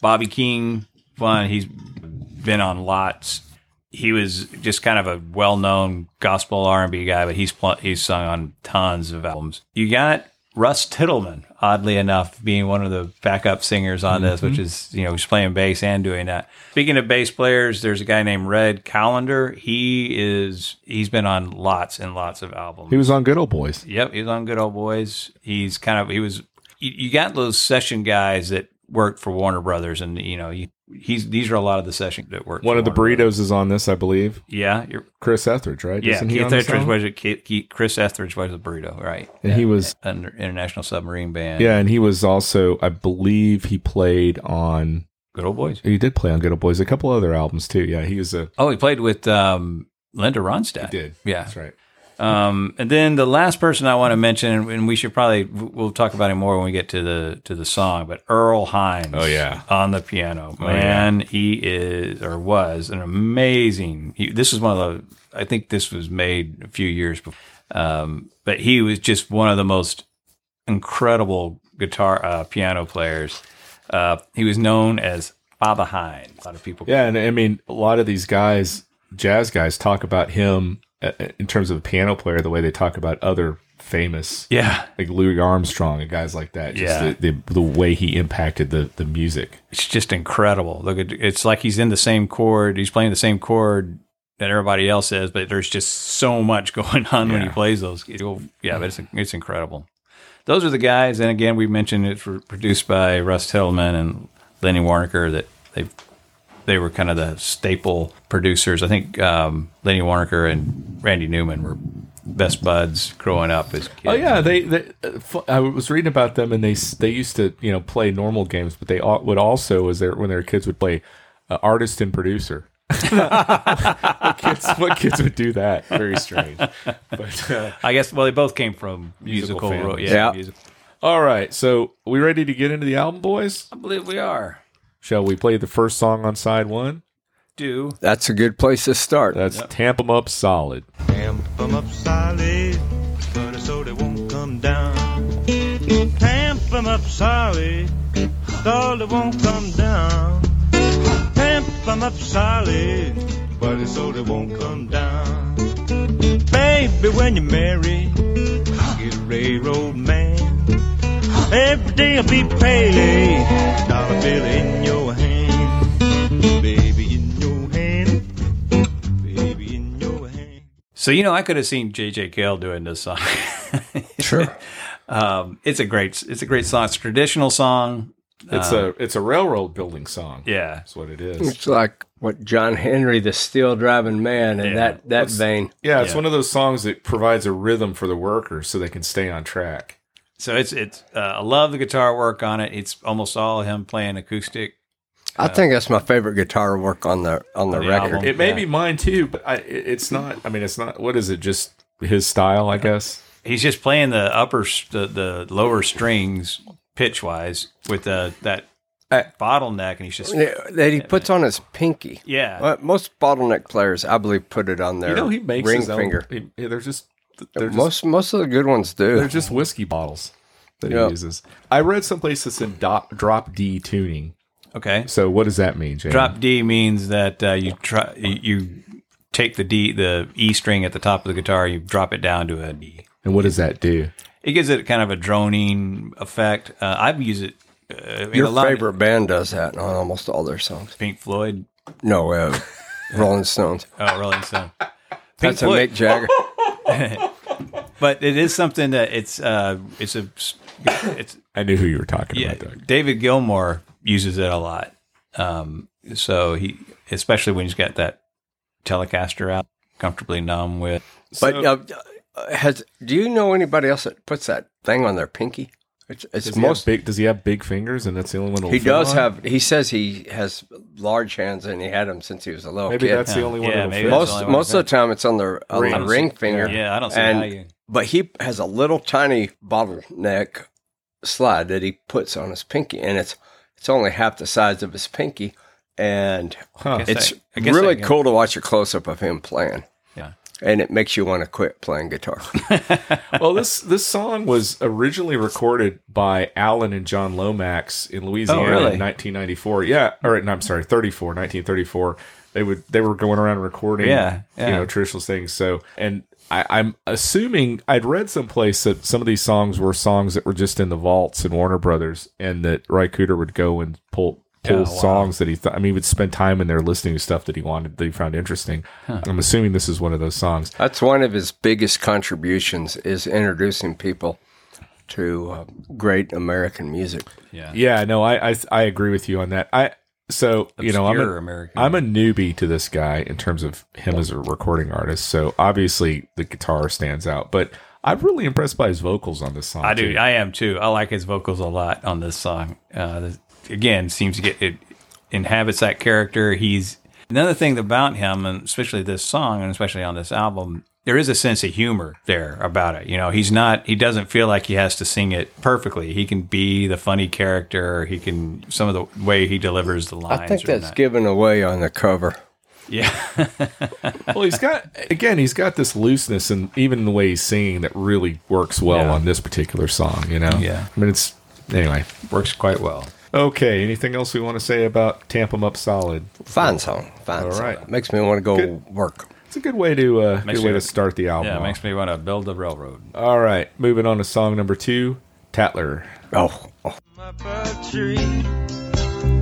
Bobby King, fun. he's been on lots. He was just kind of a well known gospel R and B guy, but he's pl- he's sung on tons of albums. You got Russ Titelman, oddly enough, being one of the backup singers on this, which mm-hmm. is you know he's playing bass and doing that. Speaking of bass players, there's a guy named Red Callender. He is he's been on lots and lots of albums. He was on Good Old Boys. Yep, He was on Good Old Boys. He's kind of he was. You, you got those session guys that work for Warner Brothers, and you know you, he's these are a lot of the session that work. One of the burritos is on this, I believe. Yeah, you're, Chris Etheridge, right? yeah. Keith Etheridge was Keith- Chris Etheridge was the burrito, right? And he was, Under International Submarine Band. yeah, and he was also, I believe, he played on. Good Old Boys. He did play on Good Old Boys, a couple other albums too. Yeah, he was a. Oh, he played with um, Linda Ronstadt. Did Yeah. that's right. Um, and then the last person I want to mention, and we should probably we'll talk about him more when we get to the to the song. But Earl Hines, Oh, yeah. on the piano, Oh, man, he is or was an amazing. He, this is one of the. I think this was made a few years before, um, but he was just one of the most incredible guitar uh, piano players. Uh, he was known as Father Hines. A lot of people, Yeah, and I mean, a lot of these guys, jazz guys, talk about him Uh, uh, in terms of a piano player the way they talk about other famous, yeah, like Louis Armstrong and guys like that. Just Yeah. the, the the way he impacted the the music. it's just incredible. Look, it's like he's in the same chord. He's playing the same chord that everybody else is, but there's just so much going on when he plays those. Yeah, but it's it's incredible. Those are the guys, and again, we mentioned it's produced by Russ Titelman and Lenny Waronker. That they they were kind of the staple producers. I think um, Lenny Waronker and Randy Newman were best buds growing up as kids. Oh yeah, they, they uh, I was reading about them, and they they used to you know play normal games, but they would also as their when their kids would play uh, artist and producer. what, kids, what kids would do that? Very strange. But uh, I guess. Well, they both came from Musical musical. ro- yeah, Yeah. musical. all right, so we ready to get into the album, boys? I believe we are. Shall we play the first song on side one? Do That's a good place to start. That's Tamp 'em Up Solid. Tamp 'em up solid, but it's so they won't come down. Tamp 'em up solid, so they won't come down. Tamp 'em up solid, but it's so they won't come down. Baby, when you marry, get a railroad man. Every day will be payday, dollar bill in your hand. Baby in your hand, baby in your hand. So you know, I could have seen J.J. Cale doing this song. Sure. um, it's a great, it's a great song. It's a traditional song. It's a it's a railroad building song. Yeah, That's what it is. It's like what John Henry, the steel driving man, in Yeah. that that Let's- vein. Yeah, it's Yeah. one of those songs that provides a rhythm for the workers so they can stay on track. So it's it's. Uh, I love the guitar work on it. It's almost all him playing acoustic. I think that's my favorite guitar work on the on the the record. album. It may Yeah. be mine too, but I, it's not. I mean, it's not. What is it? Just his style, I guess. He's just playing the upper, the, the lower strings pitch wise with the that Uh, bottleneck, and he's just Yeah, that he puts on his pinky. yeah. Uh, most bottleneck players, I believe, put it on their You know, he makes ring his own. finger. he- yeah, they're just. They're just, most most of the good ones do. they're just whiskey bottles that Yeah. he uses. I read someplace that said do, drop D tuning. Okay, So what does that mean, James? drop D means that uh, you try you take the D the E string at the top of the guitar, you drop it down to a D. And what does that do? It gives it kind of a droning effect. Uh, I've used it. Uh, Your a lot of- favorite band does that on almost all their songs. Pink Floyd. No, uh, Rolling Stones. Oh, Rolling Stone. Pink That's a Floyd. Mick Jagger. But it is something that it's uh it's a it's I knew who you were talking yeah. about, Doug. David Gilmour uses it a lot. Um, so he especially when he's got that Telecaster out, comfortably numb with. But So- uh, has do you know anybody else that puts that thing on their pinky? It's, it's Does most. big, does he have big fingers and that's the only one? He does on? have. He says he has large hands, and he had them since he was a little Maybe kid. that's the only one. Yeah, that'll maybe most the only one most of the time it's on the on Ring. the ring finger. Yeah, I don't see And- how you. But he has a little tiny bottleneck slide that he puts on his pinky, and it's it's only half the size of his pinky, and Huh. It's I- I really I cool to watch a close up of him playing. Yeah. and it makes you want to quit playing guitar. well, this this song was originally recorded by Alan and John Lomax in Louisiana Oh, really? in 1994. Yeah, or no, I'm sorry, 34, 1934. They would they were going around recording, Yeah, yeah. you know, traditional things. So, and I, I'm assuming I'd read someplace that some of these songs were songs that were just in the vaults in Warner Brothers, and that Ry Cooder would go and pull pull wow. songs that he thought. I mean, he would spend time in there listening to stuff that he wanted that he found interesting. I'm assuming this is one of those songs. That's one of his biggest contributions is introducing people to uh, great American music. Yeah. Yeah, no, I, I I agree with you on that. I so you know I'm Obscure a, American. I'm a newbie to this guy in terms of him as a recording artist. So obviously the guitar stands out, but I'm really impressed by his vocals on this song. I do. too. I am too. I like his vocals a lot on this song. Uh, this- again, seems to get it inhabits that character. He's Another thing about him, and especially this song, and especially on this album, there is a sense of humor there about it. You know, he's not, he doesn't feel like he has to sing it perfectly. He can be the funny character. He can, some of the way he delivers the lines. I think that's not- given away on the cover. Yeah. Well, he's got again, he's got this looseness and even the way he's singing that really works well Yeah. on this particular song. You know, Yeah. I mean, it's anyway. Works quite well. Okay. Anything else we want to say about Tamp 'em Up Solid? Fine song. Fine All song. right. Makes me want to go Good. work. It's a good way to uh, good way me- to start the album. Yeah, it makes me want to build a railroad. All right, moving on to song number two, Tattler. Oh, oh. up a tree.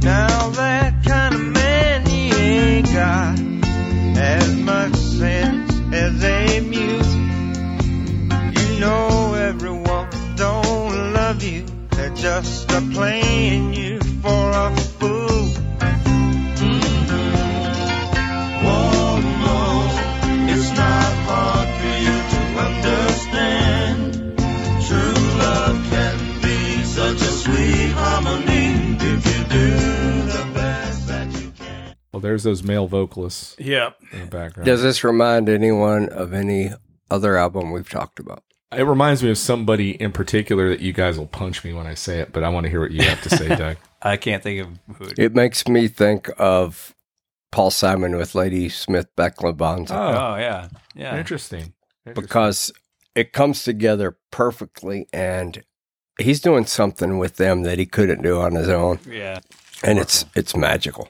Now that kind of man he ain't got as much sense as a mute. You know everyone don't love you. They're just a playing you for a fool. Well, there's those male vocalists Yeah. in the background. Does this remind anyone of any other album we've talked about? it reminds me of somebody in particular that you guys will punch me when I say it, but I want to hear what you have to say, Doug. I can't think of who. It, It makes me think of Paul Simon with Ladysmith Black Mambazo oh. oh, yeah. Yeah. Interesting. Interesting. because it comes together perfectly and he's doing something with them that he couldn't do on his own Yeah. and it's it's magical.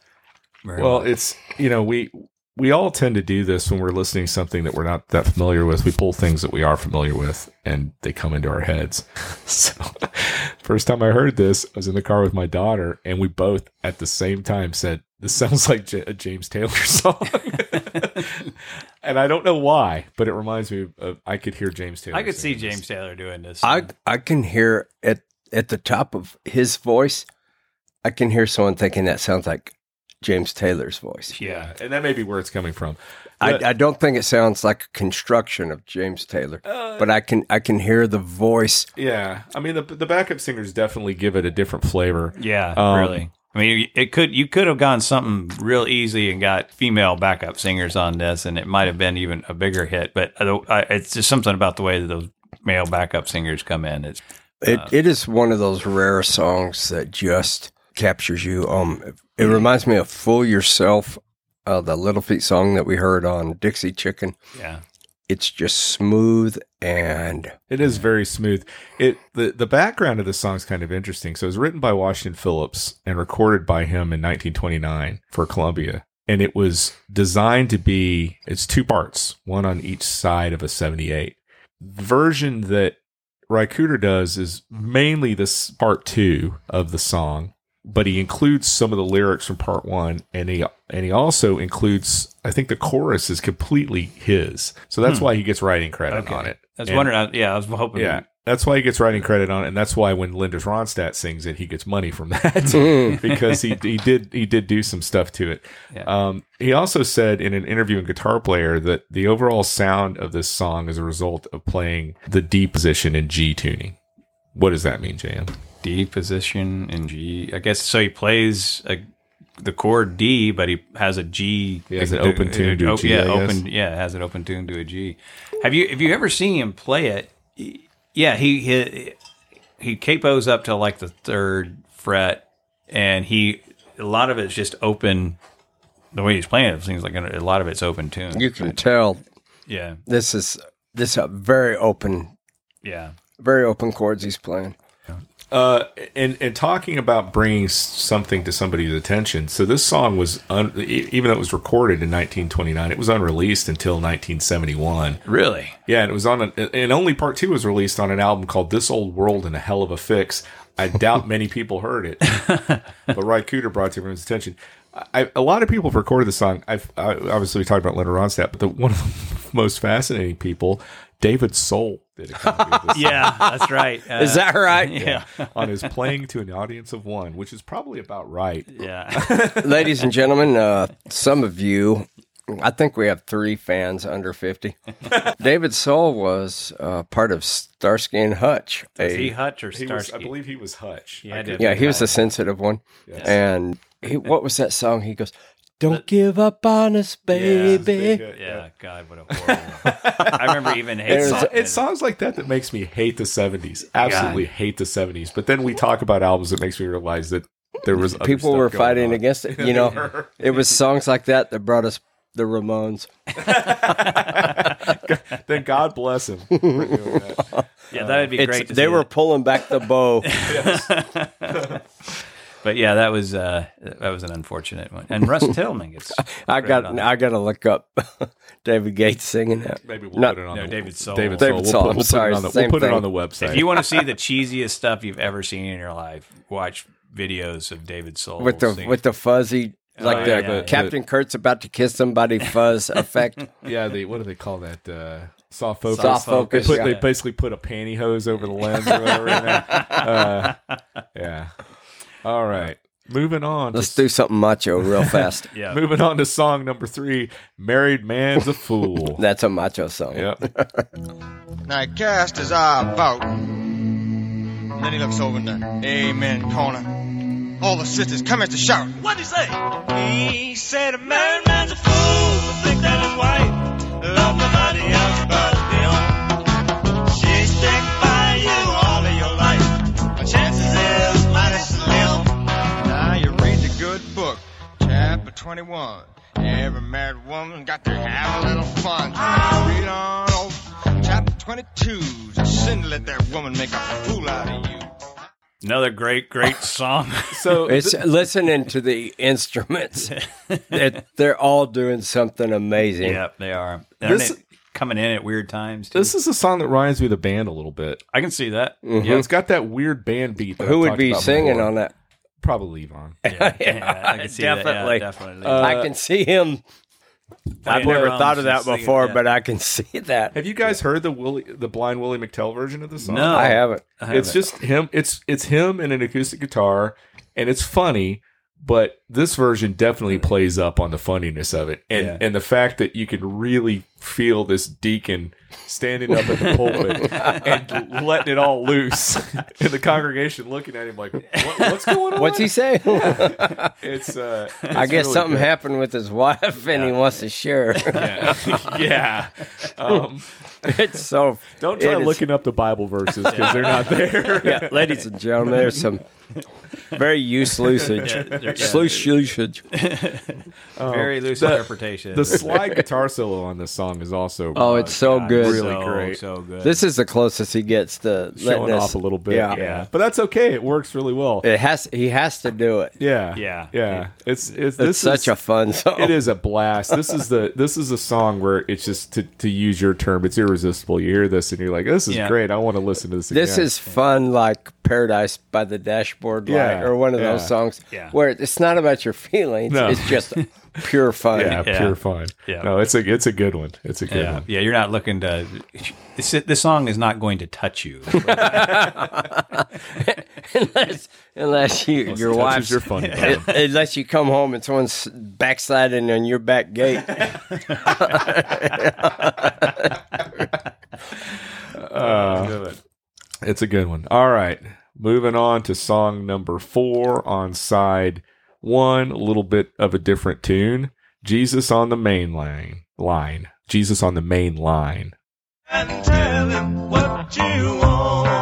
Very Well, it's you know we we all tend to do this when we're listening to something that we're not that familiar with. We pull things that we are familiar with, and they come into our heads. So, first time I heard this, I was in the car with my daughter, and we both at the same time said, "This sounds like J- a James Taylor song." and I don't know why, but it reminds me of I could hear James Taylor. I could see singing this. James Taylor doing this. I I can hear at at the top of his voice, I can hear someone thinking that sounds like James Taylor's voice. yeah. and that may be where it's coming from. I, But- I don't think it sounds like a construction of James Taylor, but I can I can hear the voice. yeah, I mean the the backup singers definitely give it a different flavor. Yeah, Um, really. I mean, it could you could have gone something real easy and got female backup singers on this, and it might have been even a bigger hit. But uh, I- it's just something about the way that those male backup singers come in. It's It it is one of those rare songs that just captures you. Um, it reminds me of "Fool Yourself," uh, the Little Feat song that we heard on Dixie Chicken. yeah, It's just smooth and It is very smooth. It the the background of the song is kind of interesting. So it was written by Washington Phillips and recorded by him in 1929 for Columbia. And it was designed to be it's two parts, one on each side of a 78. The version that Ry Cooder does is mainly this part 2 of the song, but he includes some of the lyrics from part 1 and he and he also includes I think the chorus is completely his. So that's why he gets writing credit Okay. on it. I was And- wondering. I- Yeah, I was hoping. yeah, that's why he gets writing credit on it, and that's why when Linda's Ronstadt sings it, he gets money from that because he he did he did do some stuff to it. Yeah. Um, he also said in an interview in Guitar Player that the overall sound of this song is a result of playing the D position in G tuning. What does that mean, JM? D position in G. I guess so. He plays a, the chord D, but he has a G. He has an open tune to a G, Yeah, I guess. open. Yeah, has an open tune to a G. Have you have you ever seen him play it? Yeah, he he he capos up to like the third fret, and he a lot of it's just open. The way he's playing it seems like a lot of it's open tune. you can tell Yeah, this is this is a very open, yeah, very open chords he's playing. Uh, and and talking about bringing something to somebody's attention. So this song was un, even though it was recorded in 1929, it was unreleased until 1971. really. Yeah, and it was on, a, and only part two was released on an album called "This Old World in a Hell of a Fix." I doubt many people heard it, but Ry Cooder brought it to everyone's attention. I, a lot of people have recorded the song. I've I, obviously we talked about Leonard Ronstadt, but the one of the most fascinating people, David Soul, did a copy of this Yeah, that's right. Uh, Is that right? yeah, on his playing to an audience of one, which is probably about right. yeah. Ladies and gentlemen, uh, some of you, I think we have three fans under 50. David Soul was uh, part of Starsky and Hutch. Is a- he Hutch or He was, I believe, he was Hutch. Yeah, I I yeah, he was the sensitive one. Yes. And he, what was that song? He goes, Don't give up on us, baby. Yeah, God, what a horrible. I remember even hating There's it. it's songs like that that makes me hate the 70s. Absolutely hate the 70s. But then we talk about albums that makes me realize that there was other People stuff were going fighting on. against it. You know, it was songs like that that brought us the Ramones. then God bless him. that. Yeah, that would be It's, great. To they see were that. pulling back the bow. But yeah, that was uh, that was an unfortunate one. And Russ Titelman gets. I got. I got to look up David Gates singing that. Maybe we'll Not- put it on no, the, David Soul. David, David Soul. Soul, We'll I'm put, we'll put it on the, we'll put it on the website. If you want to see the cheesiest stuff you've ever seen in your life, watch videos of David Soul with the singing. with the fuzzy like Oh, the yeah, yeah. Captain Kirk's about to kiss somebody fuzz effect. yeah, they what do they call that? Uh, soft focus. Soft focus, They, put, yeah. they basically put a pantyhose over the lens or whatever. in. Uh, yeah. All right. Moving on. Let's to, do something macho real fast. yeah. Moving on to song number three. Married man's a fool. That's a macho song. Yep. Now he cast his eye about. And then he looks over in the amen corner. All the sisters come at to shout. What'd he say? He said a married man's a fool to think that his wife loved nobody 21. Every married woman got to have a little fun. Read on over. Chapter 22. Just sin to let that woman make a fool out of you. Another great, great song. So It's listening to the instruments. It- they're all doing something amazing. Yep, they are. This- This, coming in at weird times. Too. this is a song that reminds me of the band a little bit. I can see that. Mm-hmm. Yeah, it's got that weird band beat. That Who I've would be about singing before. on that? Probably Levon. Yeah, yeah, I can see that. Definitely. Yeah, definitely. Uh, I can see him. I've never drums thought of that before, yeah. but I can see that. Have you guys heard the Willie, the blind Willie McTell version of the song? No. I haven't. I it's haven't. just him. It's it's him and an acoustic guitar, and it's funny. But this version definitely plays up on the funniness of it, and Yeah. and the fact that you can really feel this deacon standing up at the pulpit and letting it all loose, and the congregation looking at him like, what, "What's going on?" What's he saying? It's. Uh, I guess really something good. happened with his wife and he wants to share. Yeah, yeah. Um, it's so. don't try it is- looking up the Bible verses because they're not there. Yeah, ladies and gentlemen, there's some very use usage. Loose usage. very loose the- interpretation. The slide guitar solo on this song is also Oh, it's so God, good. Really so, great. So good. This is the closest he gets to showing letting us, off a little bit. Yeah. Yeah. but that's okay. It works really well. It has. He has to do it. yeah, Yeah. yeah. It's it's It's this such is, a fun song. It is a blast. This is the this is a song where it's just to, to use your term, it's irresistible. You hear this and you're like, this is Yeah. great. I want to listen to this. This again. is fun, like Paradise by the Dashboard Light, Yeah, or one of yeah. those songs Yeah. where it's not about your feelings; No. it's just pure fun. yeah, Yeah. pure fun. Yeah. No, it's a it's a good one. It's a good yeah, one. yeah. You're not looking to. This, this song is not going to touch you. unless, unless you, your Touches wife's your funny bone. Unless you come home and someone's backsliding on your back gate. Uh, it's a good one. All right. Moving on to song number four on side one, little bit of a different tune. Jesus on the main line. Line. Jesus on the main line. and tell him what you want.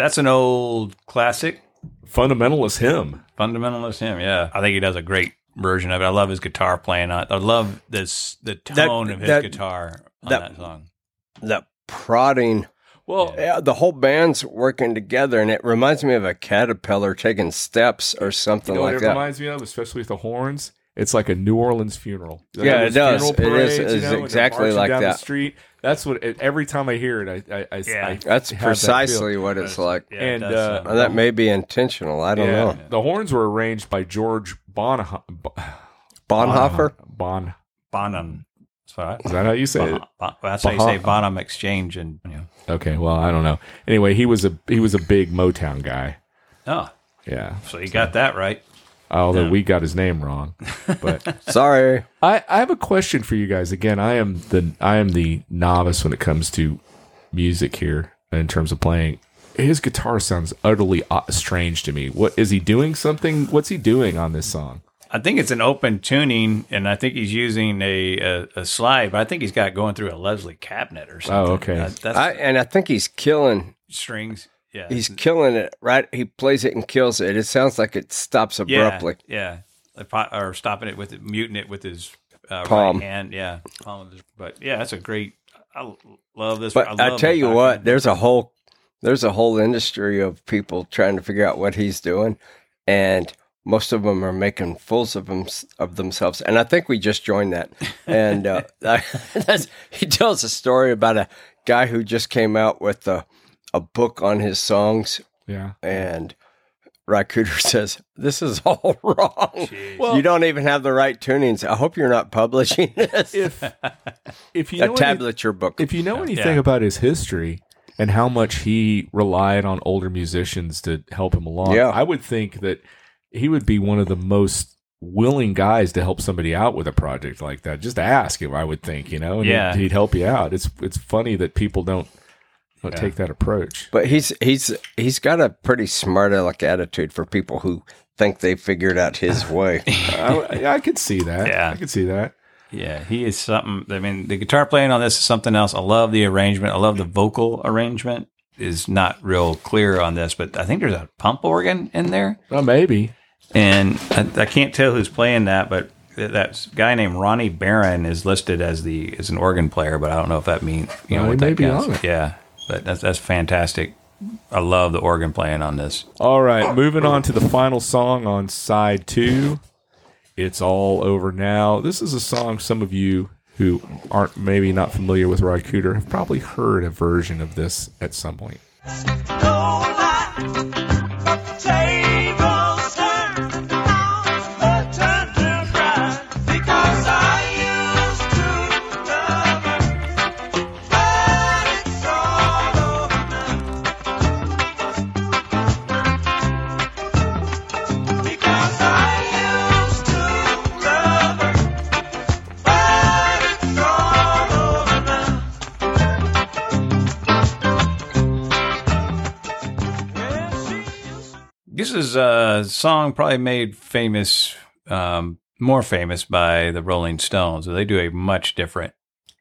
That's an old classic. Fundamentalist hymn. Fundamentalist hymn. Yeah, I think he does a great version of it. I love his guitar playing on it. I love this the tone of his that- guitar on that- that, song. the prodding. Well, Yeah, the whole band's working together, and it reminds me of a caterpillar taking steps or something you know what like it that. reminds me of, especially with the horns? It's like a New Orleans funeral. They Yeah, it does. funeral It is- you is know, exactly like down that. The street. That's what. It, every time I hear it, I, I, I, Yeah. I That's have that precisely what it's like. Yeah, And, it uh, sound- And that may be intentional. I don't Yeah. know. The horns were arranged by George Bonhoeffer. Bonhoeffer? Bon. Bonham. That's what Is that how you say it? Bah- that's how you say Bonham exchange and you know. Okay, well, I don't know. Anyway, he was a he was a big Motown guy. Oh, Yeah. so you got that right. Although we got his name wrong. But Sorry. I, I have a question for you guys. Again, I am the I am the novice when it comes to music here in terms of playing. His guitar sounds utterly uh, strange to me. What is he doing? Something? What's he doing on this song? I think it's an open tuning, and I think he's using a, a, a slide, but I think he's got going through a Leslie cabinet or something. Oh, okay. That- that's I, and I think he's killing. strings. Yeah, He's killing it. Right. He plays it and kills it. It sounds like it stops abruptly. Yeah, po- or stopping it with it, muting it with his uh, Palm. right hand. Yeah, palm of his, but yeah, that's a great. I love this. But I, love tell you document- what, there's a whole there's a whole industry of people trying to figure out what he's doing, and most of them are making fools of them of themselves. And I think we just joined that. And uh, that's, he tells a story about a guy who just came out with a a book on his songs, Yeah. and Ry Cooder says this is all wrong. Well- you don't even have the right tunings. I hope you're not publishing this. If if you a know any- tablature book. if you know anything Yeah. about his history and how much he relied on older musicians to help him along, Yeah. I would think that he would be one of the most willing guys to help somebody out with a project like that. Just ask him, I would think, you know, and Yeah. he'd, he'd help you out. It's it's funny that people don't, don't take that approach. But he's he's he's got a pretty smart aleck attitude for people who think they figured out his way. I, I could see that. Yeah. I could see that. Yeah, he is something. I mean, the guitar playing on this is something else. I love the arrangement. I love the vocal arrangement. Is not real clear on this, but I think there's a pump organ in there, Well, maybe. and I, I can't tell who's playing that. But that that guy named Ronnie Barron is listed as the as an organ player, but I don't know if that means you know Well, he what may that be counts. on it. Yeah, but that's that's fantastic. I love the organ playing on this. All right, moving on to the final song on side two. It's all over now. This is a song some of you who aren't maybe not familiar with Roy Cooder have probably heard a version of this at some point. This is a song probably made famous, um, more famous by the Rolling Stones. They do a much different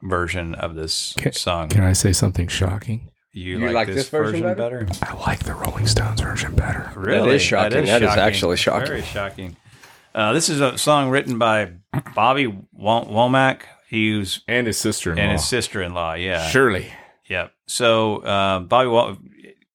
version of this Can- song. Can I say something shocking? you, You like, like this, this version version, better? better? I like the Rolling Stones version better. Really? is shocking. That is actually shocking. Very shocking. Uh, this is a song written by Bobby Wom- Womack. He was And his sister and his sister-in-law. Yeah, Shirley. Yep. So uh, Bobby Wom-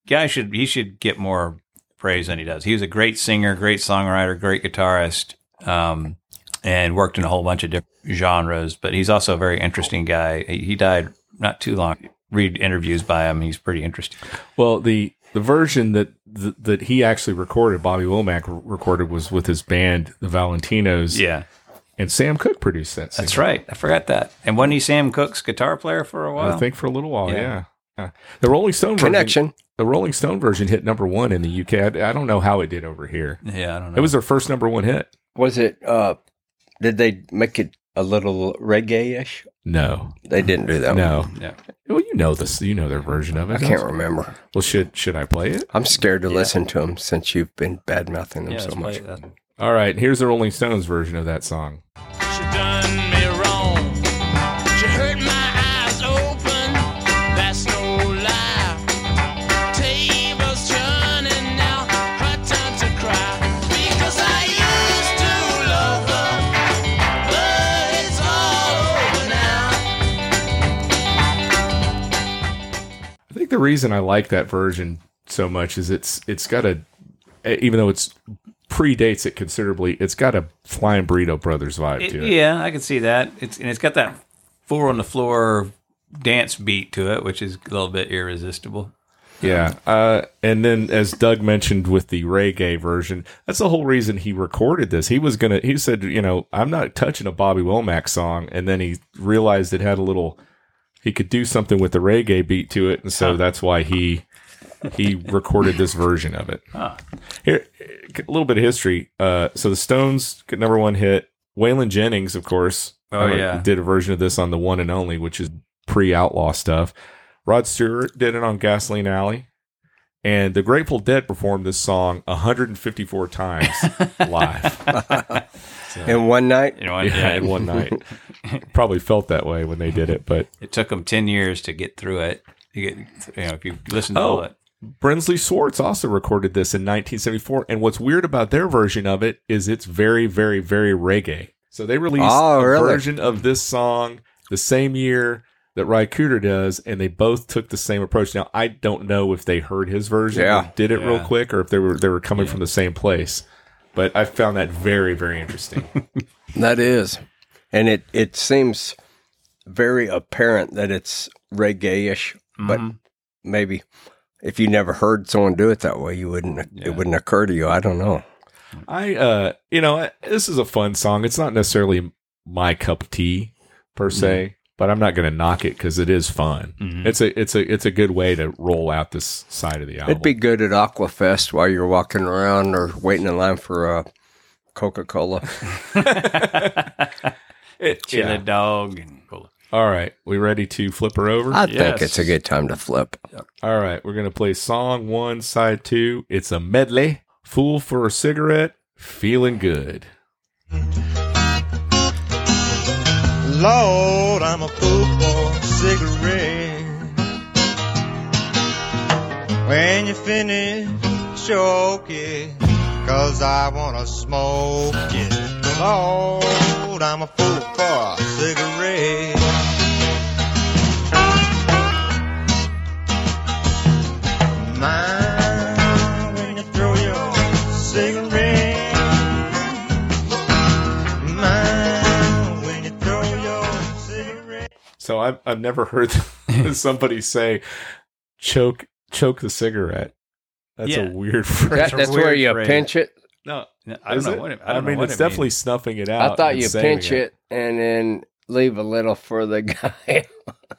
guy should he should get more praise than he does. He was a great singer, great songwriter, great guitarist, um, and worked in a whole bunch of different genres. But he's also a very interesting guy. He, he died not too long. Read interviews by him; he's pretty interesting. Well, the the version that th- that he actually recorded, Bobby Womack r- recorded, was with his band, the Valentinos. Yeah, And Sam Cooke produced that. that's right. I forgot that. And wasn't he Sam Cooke's guitar player for a while? I think for a little while, Yeah. yeah. Yeah. The Rolling Stone version, Connection. The Rolling Stone version hit number one in the UK. I, I don't know how it did over here. yeah, I don't know. It was their first number one hit. Was it? uh Did they make it a little reggae-ish? No, They didn't do that. one. no. Well, you know this. You know their version of it. I can't remember. Well, should should I play it? I'm scared to listen to them since you've been bad mouthing them Yeah, so much. All right. Here's the Rolling Stones version of that song. The reason I like that version so much is it's it's got a even though it's predates it considerably, it's got a Flying Burrito Brothers vibe It- to it. yeah, I can see that. It's and it's got that four on the floor dance beat to it, which is a little bit irresistible. Yeah. Uh, and then, as Doug mentioned with the reggae version, that's the whole reason he recorded this. He was going to, he said, you know, I'm not touching a Bobby Womack song. And then he realized it had a little, he could do something with the reggae beat to it. And so that's why he, he recorded this version of it. Here, a little bit of history. Uh, so the Stones number one hit. Waylon Jennings, of course, Oh, uh, yeah. did a version of this on the One and Only, which is pre-outlaw stuff. Rod Stewart did it on Gasoline Alley, and the Grateful Dead performed this song 154 times live. In one night, You know, yeah, yeah, in one night. Probably felt that way when they did it, but it took them ten years to get through it. You get, you know, if you listen to Oh. all it, Brinsley Schwarz also recorded this in 1974. And what's weird about their version of it is it's very, very, very reggae. So they released Oh, a really? version of this song the same year that Ry Cooder does, and they both took the same approach. Now I don't know if they heard his version, Yeah. and did it real quick, or if they were they were coming from the same place. But I found that very, very interesting. that is, and it it seems very apparent that it's reggae-ish, but maybe if you never heard someone do it that way, you wouldn't. It wouldn't occur to you. I don't know. I, uh, you know, this is a fun song. It's not necessarily my cup of tea per se, but I'm not going to knock it because it is fun. Mm-hmm. It's a, it's a, it's a good way to roll out this side of the album. It'd be good at Aquafest while you're walking around or waiting in line for a Coca Cola. It- chili yeah. dog and cola. All right, we ready to flip her over? I think it's a good time to flip. All right, we're gonna play song one, side two. It's a medley. Fool for a cigarette, feeling good. Lord, I'm a fool for a cigarette. When you finish, choke it, cause I wanna smoke it. Lord, I'm a fool for a cigarette. So I've I've never heard somebody say choke choke the cigarette. That's Yeah. a weird phrase. That, that's weird where you phrase. pinch it. no, I don't is know it? what it- I I, don't know mean, what it's it definitely means. snuffing it out. I thought you saying pinch it and then leave a little for the guy.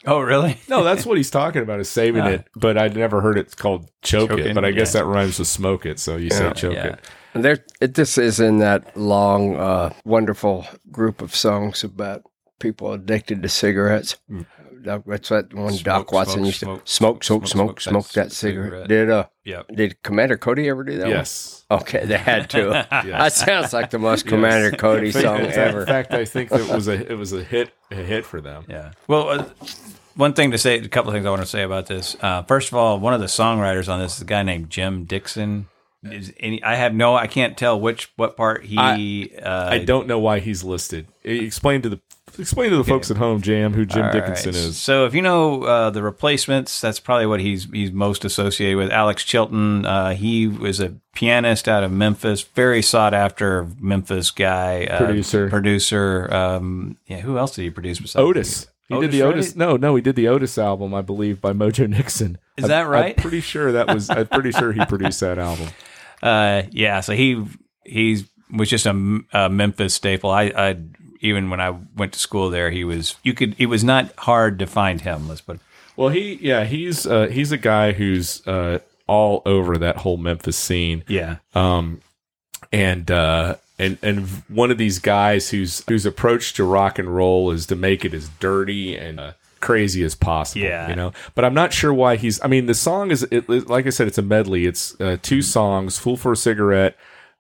Oh, really? No, that's what he's talking about is saving Ah. it. But I'd never heard it's called choke it. But I guess yeah. that rhymes with smoke it. So you say choke Yeah. it. And there, it, this is in that long, uh, wonderful group of songs about people addicted to cigarettes. Doc- That's what one Smoke, Doc Watson smoke, used to smoke, smoke, smoke, smoke, smoke, smoke, smoke, that that cigarette. cigarette. Did uh, Yep. did Commander Cody ever do that? one? Yes. Okay, they had to. That sounds like the most Commander Cody song fact- ever. In fact, I think it was a it was a hit a hit for them. Yeah. Well, uh, one thing to say, a couple of things I want to say about this. Uh, first of all, one of the songwriters on this is a guy named Jim Dixon. Is any, I have no, I can't tell which what part he. uh, I don't know why he's listed. Explain to the explain to the folks at home, Jam, who Jim All Dickinson right. is. So if you know uh, the replacements, that's probably what he's he's most associated with. Alex Chilton, uh, he was a pianist out of Memphis, very sought after Memphis guy, uh, Producer. producer. Um, yeah, who else did he produce besides Otis. He did the Otis. Redding? No, no, he did the Otis album, I believe, by Mojo Nixon. Is I'm- that right? I'm pretty sure that was. I'm pretty sure he produced that album. Uh, yeah, so he he's was just a, a Memphis staple. I, I even when I went to school there, he was you could it was not hard to find him. Let's put It. Well, he yeah, he's uh, he's a guy who's uh, all over that whole Memphis scene. yeah um, and uh, and and one of these guys whose whose approach to rock and roll is to make it as dirty and uh, crazy as possible. Yeah. you know. But I'm not sure why he's. I mean, the song is it, like I said, it's a medley. It's uh, two songs: "Fool for a Cigarette."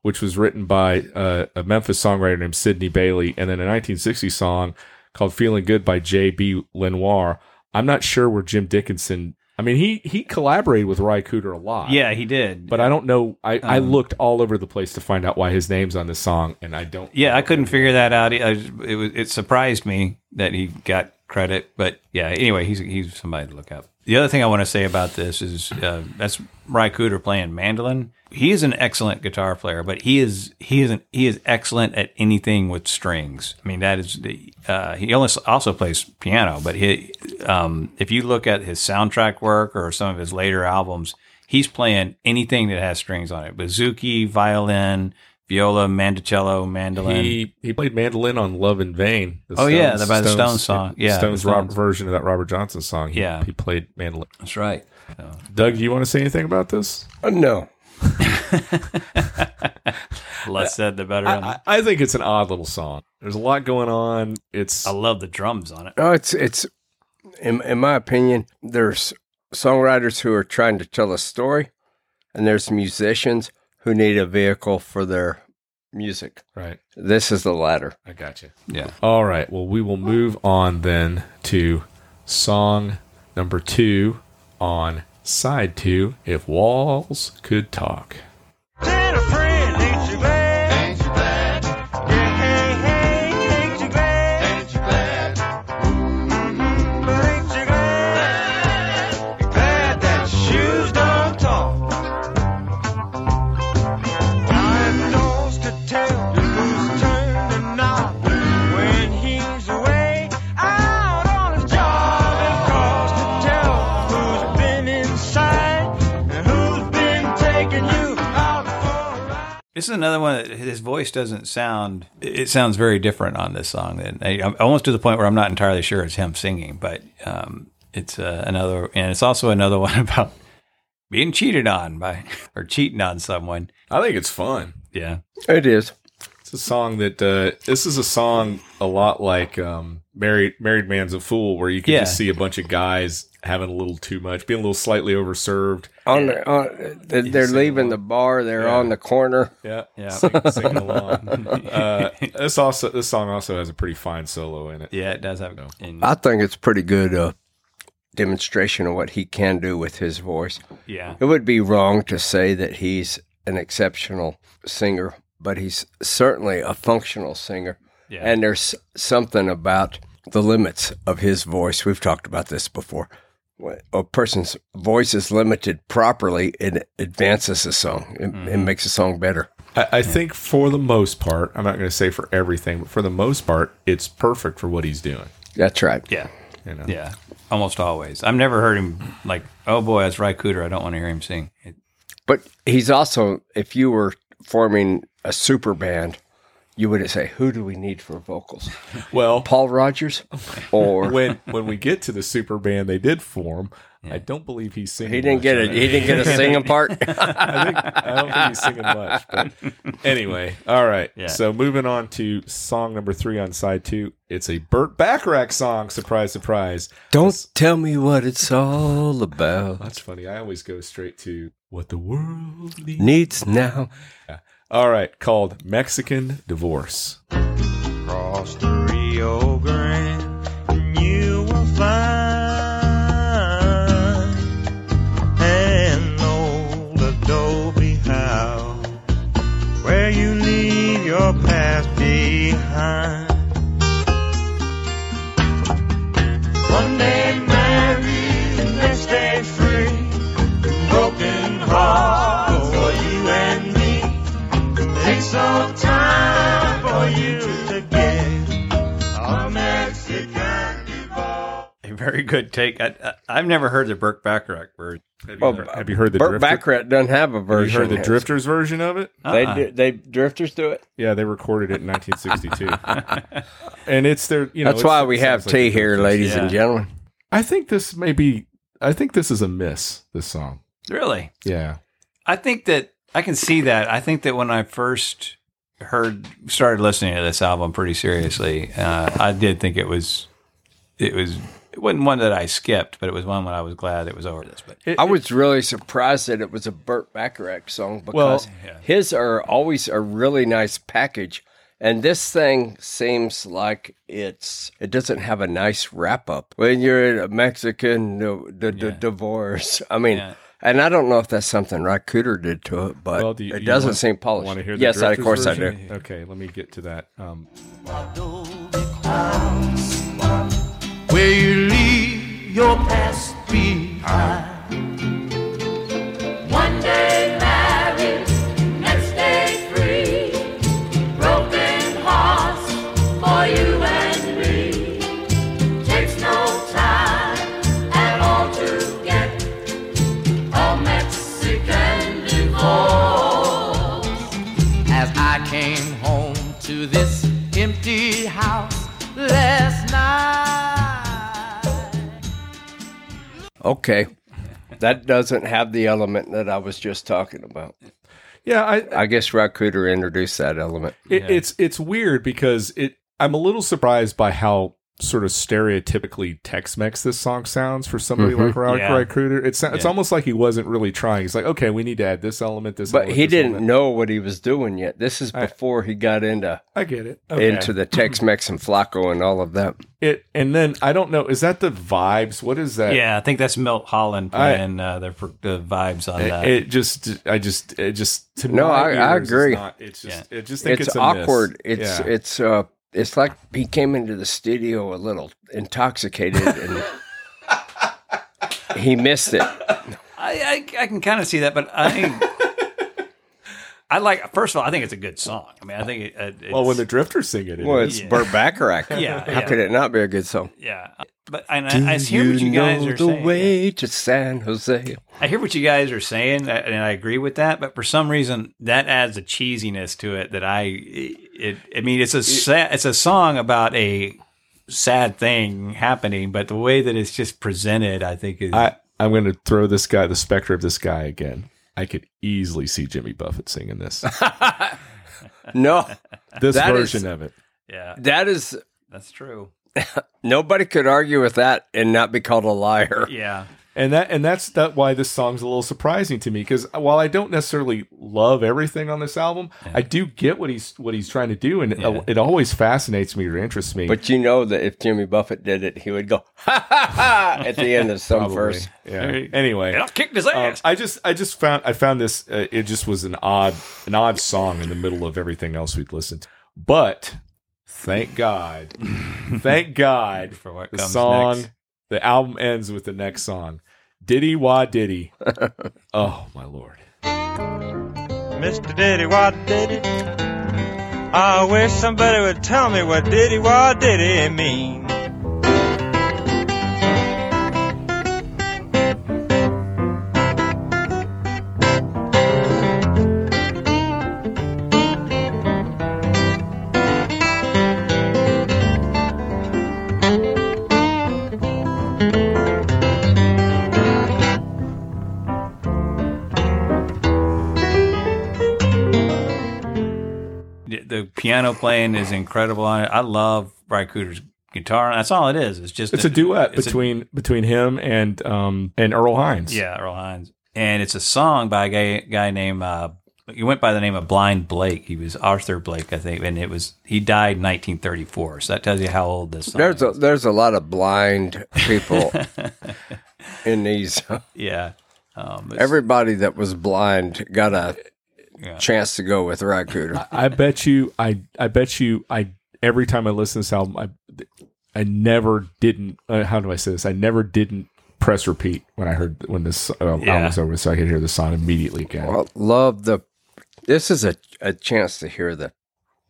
Which was written by uh, a Memphis songwriter named Sidney Bailey, and then a 1960 song called "Feeling Good" by J.B. Lenoir. I'm not sure where Jim Dickinson. I mean, he he collaborated with Ry Cooder a lot. yeah he did. But I don't know. I, I Um, looked all over the place to find out why his name's on this song, and I don't. yeah, I couldn't figure that out. I, it was it surprised me that he got credit. But yeah, anyway, he's he's somebody to look up. The other thing I want to say about this is uh, that's Ry Cooder playing mandolin. He is an excellent guitar player, but he is he is an, he is excellent at anything with strings. I mean, that is the uh, he also also plays piano. But he, um, if you look at his soundtrack work or some of his later albums, he's playing anything that has strings on it: bouzouki, violin, viola, mandocello, mandolin. He he played mandolin on "Love in Vain." the Oh, yeah, the- by the Stones song. Yeah, Stones, the Rob, Stones. version of that Robert Johnson song. He, Yeah. he played mandolin. That's right. Doug, do you want to say anything about this? Uh, no. Less said, the better. on I. I think it's an odd little song. There's a lot going on. It's I love the drums on it. No, it's it's in in my opinion, there's songwriters who are trying to tell a story, and there's musicians who need a vehicle for their music. right. This is the latter. I got you. Yeah. All right. Well, we will move on then to song number two on side two. If walls could talk. This is another one that his voice doesn't sound. It sounds very different on this song. Than I, I'm almost to the point where I'm not entirely sure it's him singing, but um, it's uh, another, and it's also another one about being cheated on by or cheating on someone. I think it's fun. Yeah, It is. It's a song that uh, this is a song a lot like um, "Married Married Man's a Fool," where you can Yeah. just see a bunch of guys having a little too much, being a little slightly overserved. On the, on, they're, they're leaving the bar. They're Yeah. on the corner. Yeah, Yeah. sing, singing along. Uh, this also this song also has a pretty fine solo in it. yeah, it does have. And, I think it's pretty good uh, demonstration of what he can do with his voice. yeah, It would be wrong to say that he's an exceptional singer, but he's certainly a functional singer. yeah, And there's something about the limits of his voice. We've talked about this before. When a person's voice is limited properly, it advances a song. It, it mm-hmm. makes a song better. I, I think for the most part, I'm not going to say for everything, but for the most part, it's perfect for what he's doing. That's right. yeah, You know, yeah. Almost always. I've never heard him like, "Oh boy, that's Ry Cooder. I don't want to hear him sing. It, But he's also, if you were forming a super band, you would say, who do we need for vocals? Well, Paul Rodgers? Or when when we get to the super band they did form, I don't believe he's singing. he didn't much get on it. He didn't get a singing part. I think I don't think he's singing much. But anyway, all right. Yeah. So moving on to song number three on side two. It's a Burt Bacharach song. Surprise, surprise. Don't tell me what it's all about. That's funny. I always go straight to what the world needs. Needs now. All right, called Mexican Divorce. Cross the Rio Grande, and you will find Takes some time for you to get a Mexican a very good take. I, I, I've never heard the Burt Bacharach version. Have you, Well, heard, have you heard the Burt Drifter? Bacharach doesn't have a Have you version. heard the Drifters version of it? They Uh-uh. do, they drifters do it. Yeah, they recorded it in 1962, and it's their. You know, That's why we have sounds like tea here, Drifters. ladies Yeah. and gentlemen. I think this may be. I think this is a miss. This song. Really? Yeah. I think that I can see that. I think that when I first heard, started listening to this album pretty seriously, uh, I did think it was, it was, it wasn't one that I skipped, but it was one when I was glad it was over this. But It- I was really surprised that it was a Burt Bacharach song Well, because yeah. his are always a really nice package. And this thing seems like it's it doesn't have a nice wrap up when you're in a Mexican the, the, the Yeah. divorce. I mean, Yeah. And I don't know if that's something Ry Cooder did to it, but Well, do you- it you doesn't want- seem polished. Want to hear the yes, of Drifters course I version? do. Okay, let me get to that. Um, where you leave your past behind. One day empty house last night. Okay. That doesn't have the element that I was just talking about. Yeah, I, I guess Ry Cooder introduced that element. it, it's it's weird because it. I'm a little surprised by how sort of stereotypically Tex-Mex this song sounds for somebody like Rock Yeah. Recruiter. It's it's Yeah. almost like he wasn't really trying. He's like, okay, we need to add this element, this. Element. But element, he this didn't element. know what he was doing yet. This is I- before he got into I get it. Okay. into the Tex-Mex and Flaco and all of that. it, and then I don't know. Is that the vibes? What is that? Yeah, I think that's Milt Holland I- playing uh, the, the vibes on It, that. it just, I just, it just. To No, I- I ears, it's agree. not- It's just, it just think It's, it's, a miss. awkward. It's Yeah. it's uh it's like he came into the studio a little intoxicated and he missed it. I, I, I can kind of see that, but I I like. First of all, I think it's a good song. I mean, I think it, uh, it's, well when the drifters sing it. it Well, is. it's Burt Bacharach. Yeah, How yeah. could it not be a good song? yeah, but and I, I hear what you guys know are the saying. way to San Jose? I hear what you guys are saying, uh, and I agree with that. But for some reason, that adds a cheesiness to it that I. It. I mean, it's a sad, it's a song about a sad thing happening, but the way that it's just presented, I think is. I, I'm going to throw this guy, the specter of this guy again. I could easily see Jimmy Buffett singing this. No, This That version is- of it. yeah, that is that's true. nobody could argue with that and not be called a liar. Yeah, And that and that's that why this song's a little surprising to me because while I don't necessarily love everything on this album, I do get what he's what he's trying to do, and Yeah. it, it always fascinates me or interests me. But you know that if Jimmy Buffett did it, he would go ha ha ha at the end of some Probably. verse. yeah. Anyway, I kicked his Um, ass. I just I just found I found this uh, it just was an odd an odd song in the middle of everything else we'd listened to. But thank God. thank God For what the comes song next. the album ends with the next song. Diddy wah diddy. oh my lord. Mr. Diddy, what diddy? I wish somebody would tell me what diddy, what diddy mean. Piano playing is incredible on it. I love Brian Cooter's guitar. That's all it is. It's just It's a duet it's a- between between him and um and Earl Hines. yeah, Earl Hines, and it's a song by a guy, guy named. Uh, he went by the name of Blind Blake. He was Arthur Blake, I think, and it was he died in 1934. So that tells you how old this song There's a is. there's a lot of blind people in these. yeah. Um, Everybody that was blind got a Yeah. chance to go with Ry Cooder. I bet you I I bet you I every time I listen to this album I I never didn't uh, how do I say this? I never didn't press repeat when I heard when this uh, album was over so I could hear the song immediately again. Well, love the. This is a a chance to hear the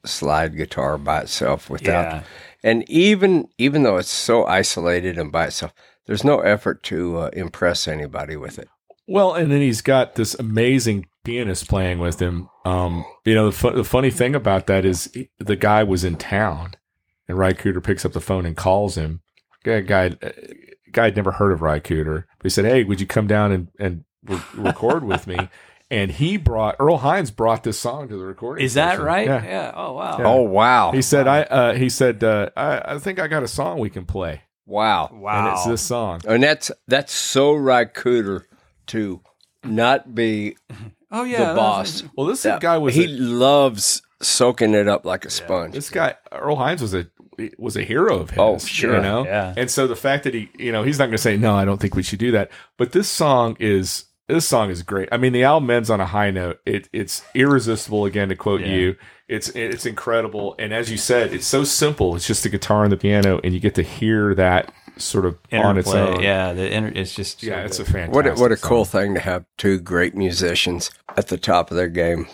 slide guitar by itself without, Yeah. and even even though it's so isolated and by itself, there's no effort to uh, impress anybody with it. Well, and then he's got this amazing pianist playing with him. Um, you know, the, fu- the funny thing about that is he- the guy was in town, and Ry Cooder picks up the phone and calls him. Guy, guy, uh, guy had never heard of Ry Cooder, but he said, "Hey, would you come down and and re- record with me?" And he brought Earl Hines brought this song to the recording. Is that session. right? Yeah. Oh wow. Yeah. Oh wow! He said, "I." Uh, he said, uh, I, "I think I got a song we can play, wow, Wow. and it's this song." and that's that's so Ry Cooder to not be oh yeah. the boss. Well, this That- guy was he a- loves soaking it up like a sponge. This guy Earl Hines was a was a hero of his. Oh, sure. you know. Yeah. And so the fact that he, you know, he's not going to say no. I don't think we should do that. But this song is this song is great. I mean, the album ends on a high note. It it's irresistible. Again, to quote Yeah. you, it's it's incredible. And as you said, it's so simple. It's just the guitar and the piano, and you get to hear that sort of on its own. Yeah, the inter- it's just so yeah, it's a fantastic. What a, what a song. cool thing to have two great musicians at the top of their game,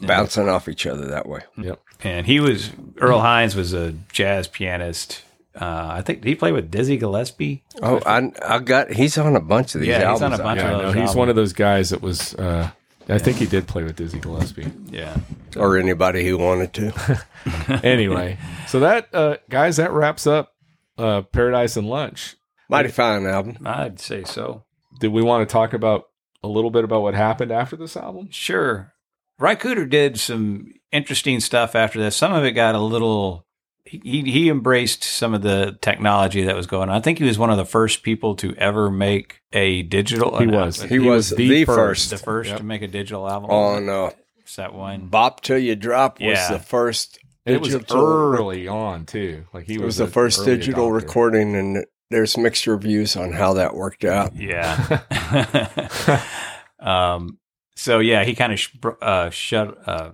bouncing off each other that way. Yep. And he was Earl Hines was a jazz pianist. Uh, I think he play with Dizzy Gillespie. Oh, I I got he's on a bunch of these albums. Yeah, he's on a bunch Yeah, of no, those he's albums. one of those guys that was. Uh, I think he did play with Dizzy Gillespie. Yeah, or anybody who wanted to. anyway, so that uh, guys, that wraps up uh, Paradise and Lunch. Mighty fine album. I'd say so. Did we want to talk about a little bit about what happened after this album? Sure. Ry Cooder did some interesting stuff after this. Some of it got a little. He he embraced some of the technology that was going on. I think he was one of the first people to ever make a digital. Album. He was. He was the first. the first Yep. to make a digital album. On uh, Is that one? "Bop Till You Drop" was Yeah. the first. And it was digital- early on too. Like he It was, was the first digital adopter. recording, and there's mixed reviews on how that worked out. Yeah. um. So yeah, he kind of sh- uh, shut uh,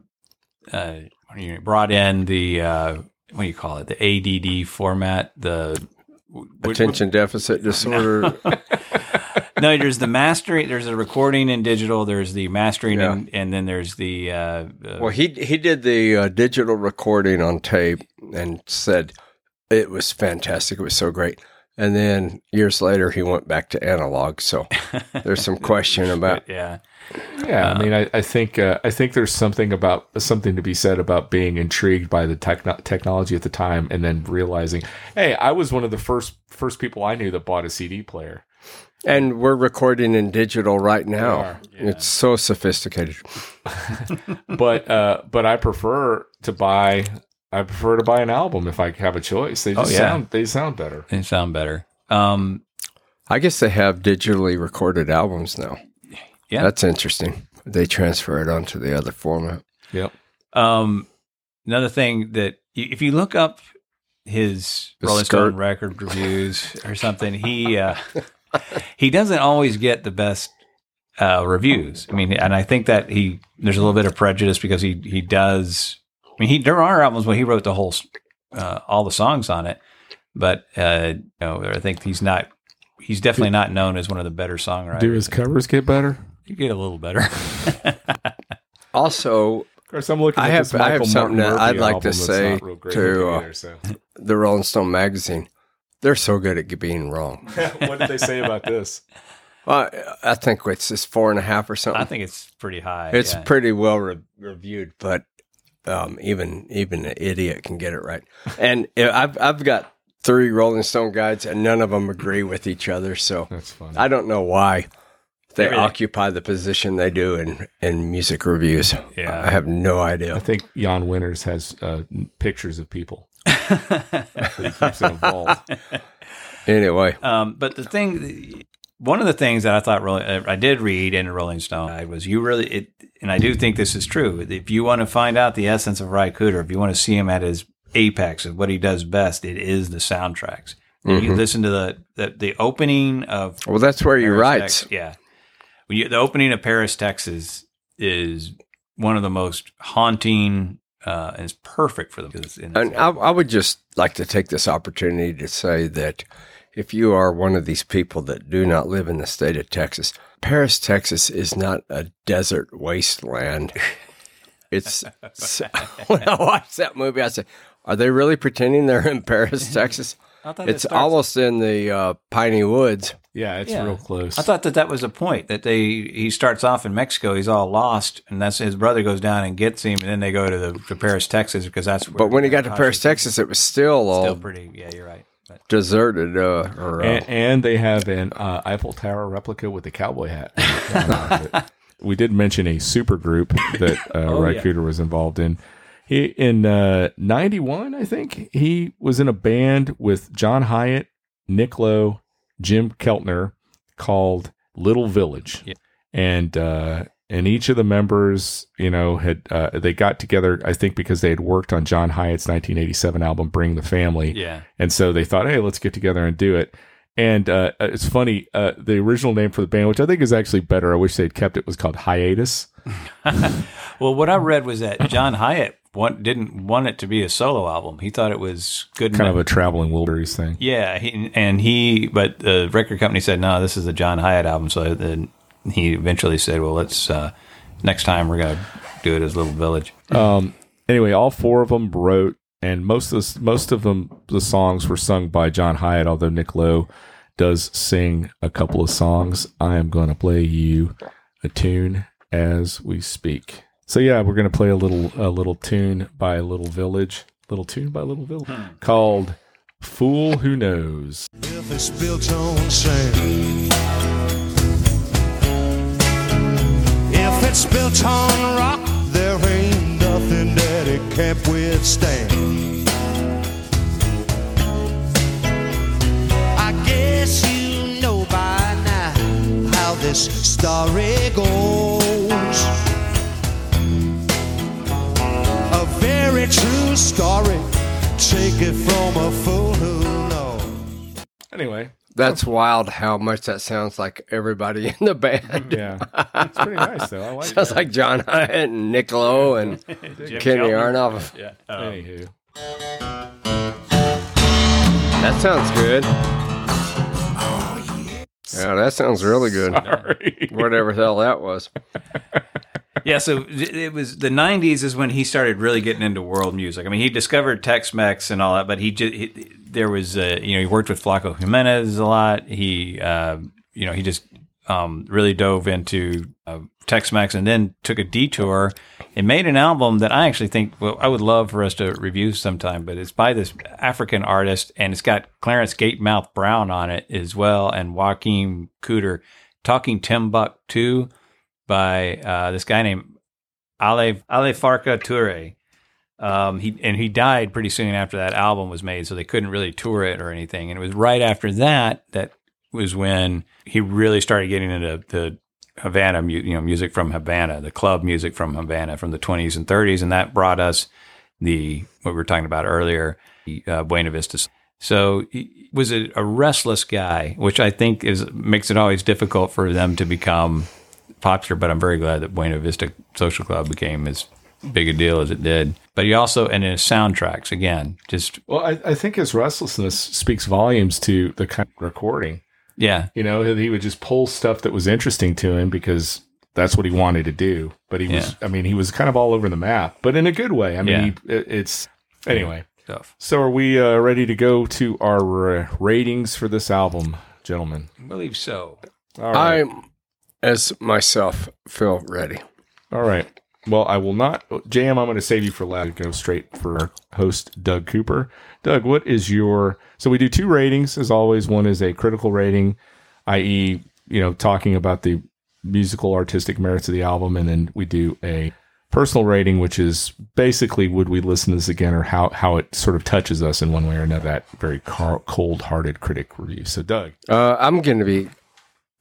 uh, what do you- brought in the uh, what do you call it? The ADD format. The w- w- Attention deficit disorder. No, there's the mastering. There's a recording in digital. There's the mastering, Yeah. and, and then there's the. Uh, uh, well, he he did the uh, digital recording on tape and said it was fantastic. It was so great. And then years later, he went back to analog. So there's some question about yeah. Yeah, I mean, I, I think uh, I think there's something about something to be said about being intrigued by the techno- technology at the time, and then realizing, hey, I was one of the first first people I knew that bought a CD player. And we're recording in digital right now. are, It's so sophisticated. but uh, but I prefer to buy I prefer to buy an album if I have a choice. They just Oh, yeah. sound they sound better. They sound better. Um. I guess they have digitally recorded albums now. Yeah. That's interesting. They transfer it onto the other format. Yep. Um, another thing that if you look up his The Rolling skirt. Stone record reviews or something, he uh, he doesn't always get the best uh, reviews. I mean, and I think that he there's a little bit of prejudice because he he does. I mean, he there are albums where he wrote the whole uh, all the songs on it, but uh, you know, I think he's not. He's definitely not known as one of the better songwriters. Do his covers get better? you get a little better. Also, Of course, I'm looking. I at have- this I have Michael something Martin that I'd like to say not real great to, uh, either, so. the Rolling Stone magazine, they're so good at being wrong. what did they say about this? Well, I think it's just four and a half or something. I think it's pretty high. it's yeah. pretty well re- reviewed, but um, even even an idiot can get it right. And I've I've got three Rolling Stone guides, and none of them agree with each other. So That's funny. I don't know why they Everything- occupy the position they do in in music reviews. Yeah. I have no idea. I think Jan Winters has uh, pictures of people. He keeps it involved. Anyway, Um, but the thing, one of the things that I thought really, uh, I did read in Rolling Stone was you really, it, and I do think this is true. If you want to find out the essence of Ry Cooder, if you want to see him at his apex of what he does best, it is the soundtracks. When You listen to the, the the opening of well, that's where he Paris, writes. Tex- yeah, when you, the opening of Paris, Texas, is one of the most haunting. Uh, and it's perfect for them. And I, I would just like to take this opportunity to say that if you are one of these people that do not live in the state of Texas, Paris, Texas is not a desert wasteland. It's when I watched that movie, I said, "Are they really pretending they're in Paris, Texas?" I thought it It's starts- almost in the uh, piney woods. Yeah, it's Yeah. real close. I thought that that was the point that they he starts off in Mexico, he's all lost, and that's his brother goes down and gets him, and then they go to the to Paris, Texas, because that's. Where But when he got to Paris, Texas, it was still all still pretty. Yeah, you're right. But, deserted. Uh, or, uh, and, and they have an uh, Eiffel Tower replica with a cowboy hat. we did mention a super group that uh, Oh, Ry yeah. Cooder was involved in. He in uh, '91, I think he was in a band with John Hiatt, Nick Lowe, Jim Keltner, called Little Village, Yeah. and uh, and each of the members, you know, had uh, they got together. I think because they had worked on John Hiatt's 1987 album "Bring the Family," yeah, and so they thought, hey, let's get together and do it. And uh, it's funny, uh, the original name for the band, which I think is actually better, I wish they'd kept it, was called Hiatus. well, what I read was that John Hiatt want, didn't want it to be a solo album. He thought it was good Kind enough. of a traveling Wilburys thing. Yeah, he, and he, but the record company said, no, this is a John Hiatt album. So then he eventually said, well, let's, uh, next time we're going to do it as Little Village. Anyway, all four of them wrote, and most of the, most of them the songs were sung by John Hiatt. Although Nick Lowe does sing a couple of songs, I am going to play you a tune as we speak. So yeah, we're going to play a little a little tune by Little Village, little tune by Little Village hmm. called "Fool Who Knows." If it's built on sand. If it's built on rock, there ain't nothing that it can't withstand. I guess you know by now how this story goes. Very true story. Take it from a fool who knows. Anyway, That's wild how much that sounds like everybody in the band. yeah, it's pretty nice though. I like Sounds like John Hiatt and Nick Lowe and Kenny Aronoff. Yeah. Oh. Anywho, That sounds good. Oh yeah, that sounds really good. sorry. Whatever the hell that was. Yeah, so it was the '90s is when he started really getting into world music. I mean, he discovered Tex-Mex and all that, but he just he, there was uh, you know he worked with Flaco Jimenez a lot. He uh, you know he just um, really dove into uh, Tex-Mex and then took a detour and made an album that I actually think well I would love for us to review sometime. But it's by this African artist and it's got Clarence Gatemouth Brown on it as well and Joaquin Cooder talking Timbuktu by uh, this guy named Ali Ali Farka Toure. Um, he and he died pretty soon after that album was made, so they couldn't really tour it or anything. And it was right after that that was when he really started getting into the Havana, you know, music from Havana, the club music from Havana from the 20s and 30s, and that brought us the what we were talking about earlier, uh, Buena Vista. So he was a, a restless guy, which I think is makes it always difficult for them to become popular. But I'm very glad that Buena Vista Social Club became as big a deal as it did. But he also and his soundtracks again, just Well, I, I think his restlessness speaks volumes to the kind of recording. yeah, You know, he would just pull stuff that was interesting to him because that's what he wanted to do. But he was, I mean, he was kind of all over the map, but in a good way. I mean, Yeah. he, it, it's anyway. stuff. So, are we uh, ready to go to our uh, ratings for this album, gentlemen? I believe so. All right. I, as myself, feel ready. All right. Well, I will not. JM, I'm going to save you for last. Go straight for our host, Doug Cooper. Doug, what is your. So we do two ratings, as always. One is a critical rating, i.e., you know, talking about the musical artistic merits of the album. And then we do a personal rating, which is basically would we listen to this again or how, how it sort of touches us in one way or another. That very cold hearted critic review. So, Doug. Uh, I'm going to be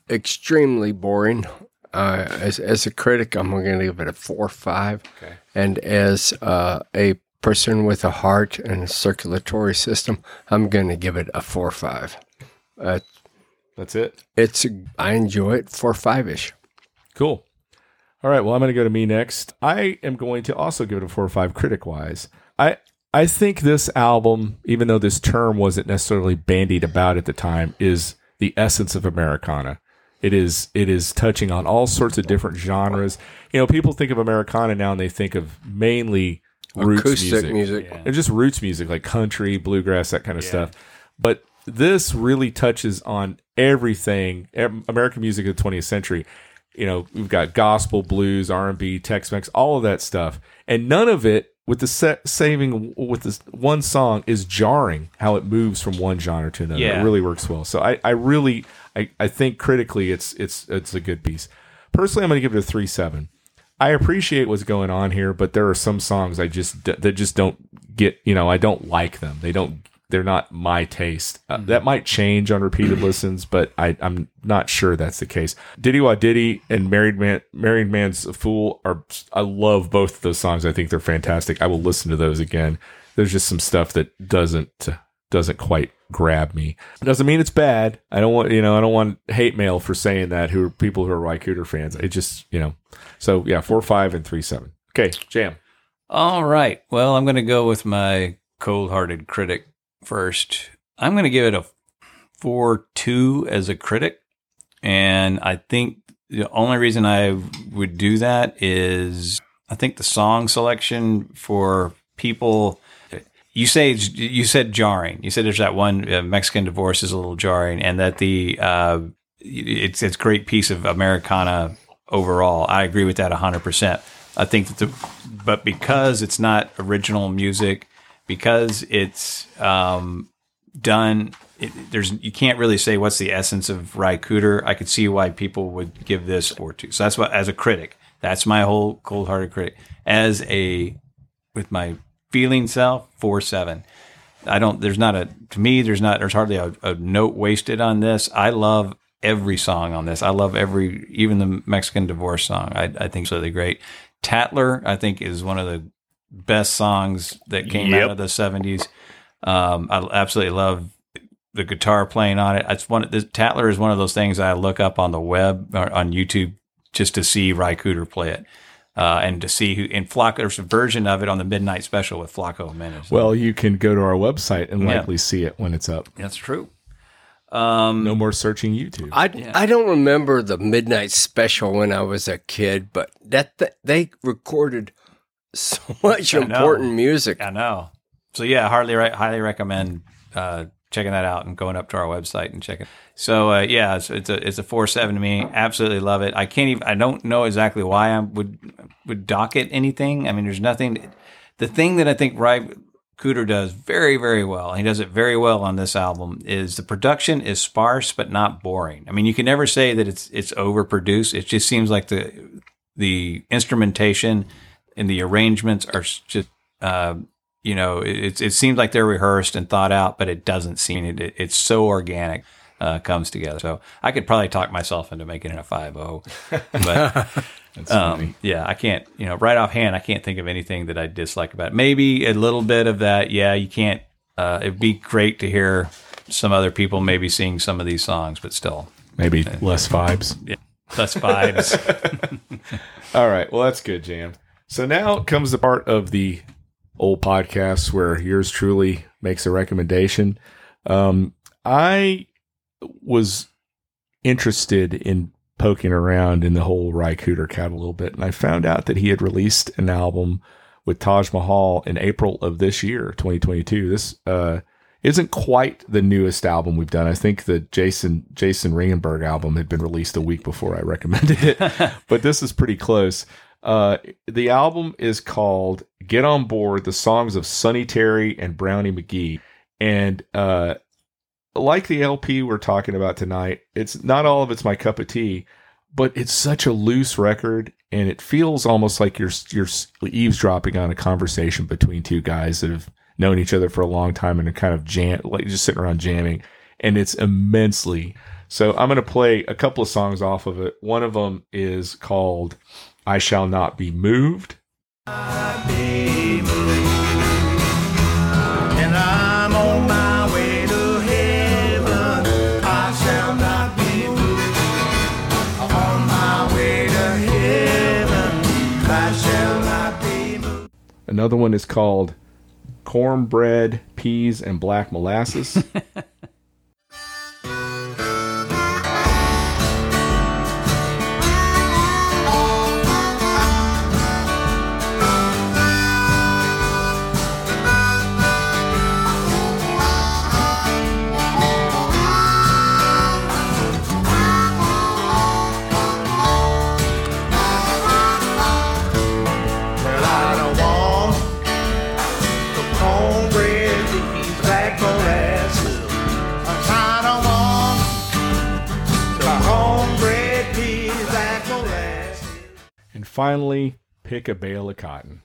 extremely boring. Uh, as, as a critic, I'm going to give it a four or five. Okay. And as uh, a person with a heart and a circulatory system, I'm going to give it a four or five. Uh, That's it. it's I enjoy it four five ish. Cool. All right. Well, I'm going to go to me next. I am going to also give it a four or five critic wise. I I think this album, even though this term wasn't necessarily bandied about at the time, is the essence of Americana. It is it is touching on all sorts of different genres. You know, people think of Americana now and they think of mainly roots Acoustic music. music. And just roots music like country, bluegrass, that kind of stuff. But this really touches on everything, American music of the 20th century. You know, we've got gospel, blues, R&B, Tex-Mex, all of that stuff. And none of it with the set saving with this one song is jarring how it moves from one genre to another. Yeah. It really works well. So I, I really I, I think critically it's it's it's a good piece. Personally, I'm going to give it a three seven. I appreciate what's going on here, but there are some songs I just that just don't get. You know, I don't like them. They don't. They're not my taste. Uh, that might change on repeated listens, but I, I'm not sure that's the case. Diddy Wah Diddy and Married Man, Married Man's a Fool are. I love both of those songs. I think they're fantastic. I will listen to those again. There's just some stuff that doesn't doesn't quite grab me. Doesn't mean it's bad. I don't want you know I don't want hate mail for saying that. Who are people who are Ry Cooder fans? It just you know. So yeah, four five and three seven. Okay, jam. All right. Well, I'm going to go with my cold hearted critic first. I'm going to give it a 4 2 as a critic. And I think the only reason I would do that is I think the song selection for people. You say you said jarring. You said there's that one uh, Mexican divorce is a little jarring, and that the uh, it's it's great piece of Americana overall. I agree with that hundred percent. I think that the but because it's not original music, because it's um, done, it, there's you can't really say what's the essence of Ry Cooder. I could see why people would give this four two. So that's what as a critic, that's my whole cold hearted critic. As a with my feeling self, four seven. I don't. There's not a to me. There's not. There's hardly a, a note wasted on this. I love every song on this. I love every, even the Mexican divorce song. I, I think it's really great. Tattler, I think, is one of the best songs that came Yep. out of the '70s. Um, I absolutely love the guitar playing on it. It's one. This, Tattler is one of those things I look up on the web or on YouTube just to see Ry Cooder play it. Uh, and to see who in Flaco, there's a version of it on the Midnight Special with Flaco Jimenez. Well, you can go to our website and Yeah. likely see it when it's up. that's true. Um, No more searching YouTube. I, I don't remember the midnight special when I was a kid, but that th- they recorded so much important music. I know. So yeah, hardly re- highly recommend uh, checking that out and going up to our website and checking. So uh, yeah, it's, it's a it's a four seven to me. Absolutely love it. I can't even. I don't know exactly why I would would dock it anything. I mean, there's nothing. The thing that I think Ry Cooder does very very well, and he does it very well on this album, is the production is sparse but not boring. I mean, you can never say that it's it's overproduced. It just seems like the the instrumentation and the arrangements are just uh, you know it, it seems like they're rehearsed and thought out but it doesn't seem it, it it's so organic uh, comes together so i could probably talk myself into making it a 5-0 but um, yeah i can't you know right offhand i can't think of anything that i dislike about it maybe a little bit of that yeah you can't uh, it'd be great to hear some other people maybe sing some of these songs but still Maybe less vibes. Yeah, less vibes All right. Well, that's good, Jam. So now comes the part of the old podcast where yours truly makes a recommendation. Um, I was interested in poking around in the whole Ry Cooder cat a little bit, and I found out that he had released an album with Taj Mahal in April of this year, 2022. This uh, isn't quite the newest album we've done. I think the Jason Jason Ringenberg album had been released a week before I recommended it, but this is pretty close. Uh, the album is called "Get on Board: The Songs of Sonny Terry and Brownie McGhee," and uh, like the LP we're talking about tonight, it's not all of it's my cup of tea, but it's such a loose record, and it feels almost like you're you're eavesdropping on a conversation between two guys that have known each other for a long time and are kind of jam like just sitting around jamming, and it's immensely. So I'm going to play a couple of songs off of it. One of them is called "I Shall Not Be Moved." Another one is called "Cornbread, Peas, and Black Molasses." finally, pick a bale of cotton.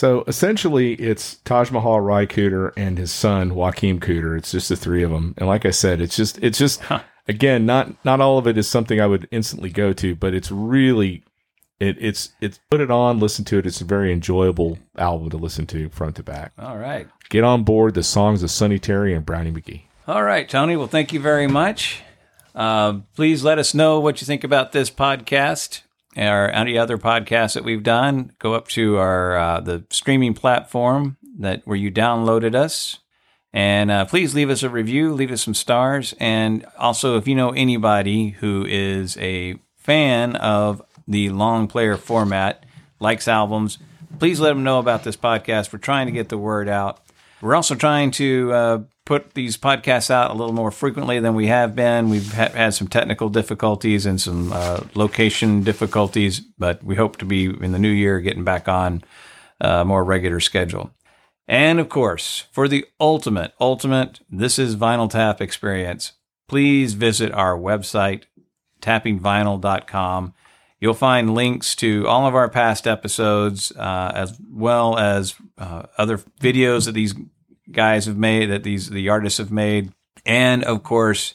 So essentially, it's Taj Mahal, Ry Cooder, and his son Joachim Cooder. It's just the three of them. And like I said, it's just it's just again, not not all of it is something I would instantly go to, but it's really it, it's it's put it on, listen to it. It's a very enjoyable album to listen to front to back. All right. Get on board the songs of Sonny Terry and Brownie McGhee. All right, Tony. Well, thank you very much. Uh, please let us know what you think about this podcast or any other podcasts that we've done. Go up to our uh, the streaming platform that where you downloaded us, and uh, please leave us a review, leave us some stars, and also if you know anybody who is a fan of the long player format, likes albums, please let them know about this podcast. We're trying to get the word out. We're also trying to uh, put these podcasts out a little more frequently than we have been. We've ha- had some technical difficulties and some uh, location difficulties, but we hope to be in the new year getting back on a more regular schedule. And of course, for the ultimate, ultimate, this is Vinyl Tap experience, please visit our website, tappingvinyl.com. You'll find links to all of our past episodes, uh, as well as uh, other videos that these guys have made, that these the artists have made, and of course,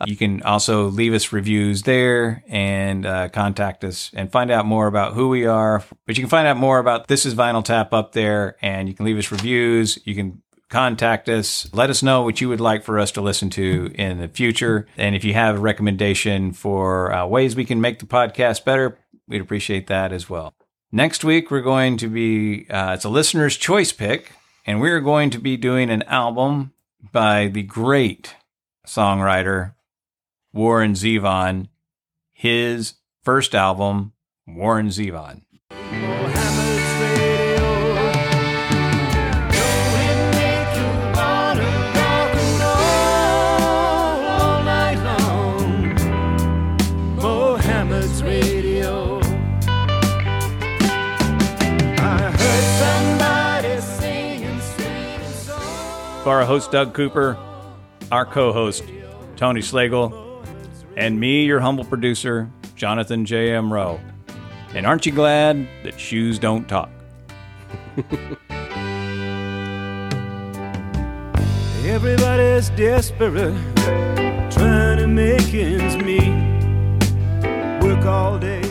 uh, you can also leave us reviews there and uh, contact us and find out more about who we are. But you can find out more about this is Vinyl Tap up there, and you can leave us reviews. You can contact us. Let us know what you would like for us to listen to in the future. And if you have a recommendation for uh, ways we can make the podcast better, we'd appreciate that as well. Next week, we're going to be, uh, it's a listener's choice pick, and we're going to be doing an album by the great songwriter Warren Zevon, his first album, Warren Zevon. Our host, Doug Cooper, our co host, Tony Slagle, and me, your humble producer, Jonathan J.M. Rowe. And aren't you glad that shoes don't talk? Everybody's desperate, trying to make ends meet. Work all day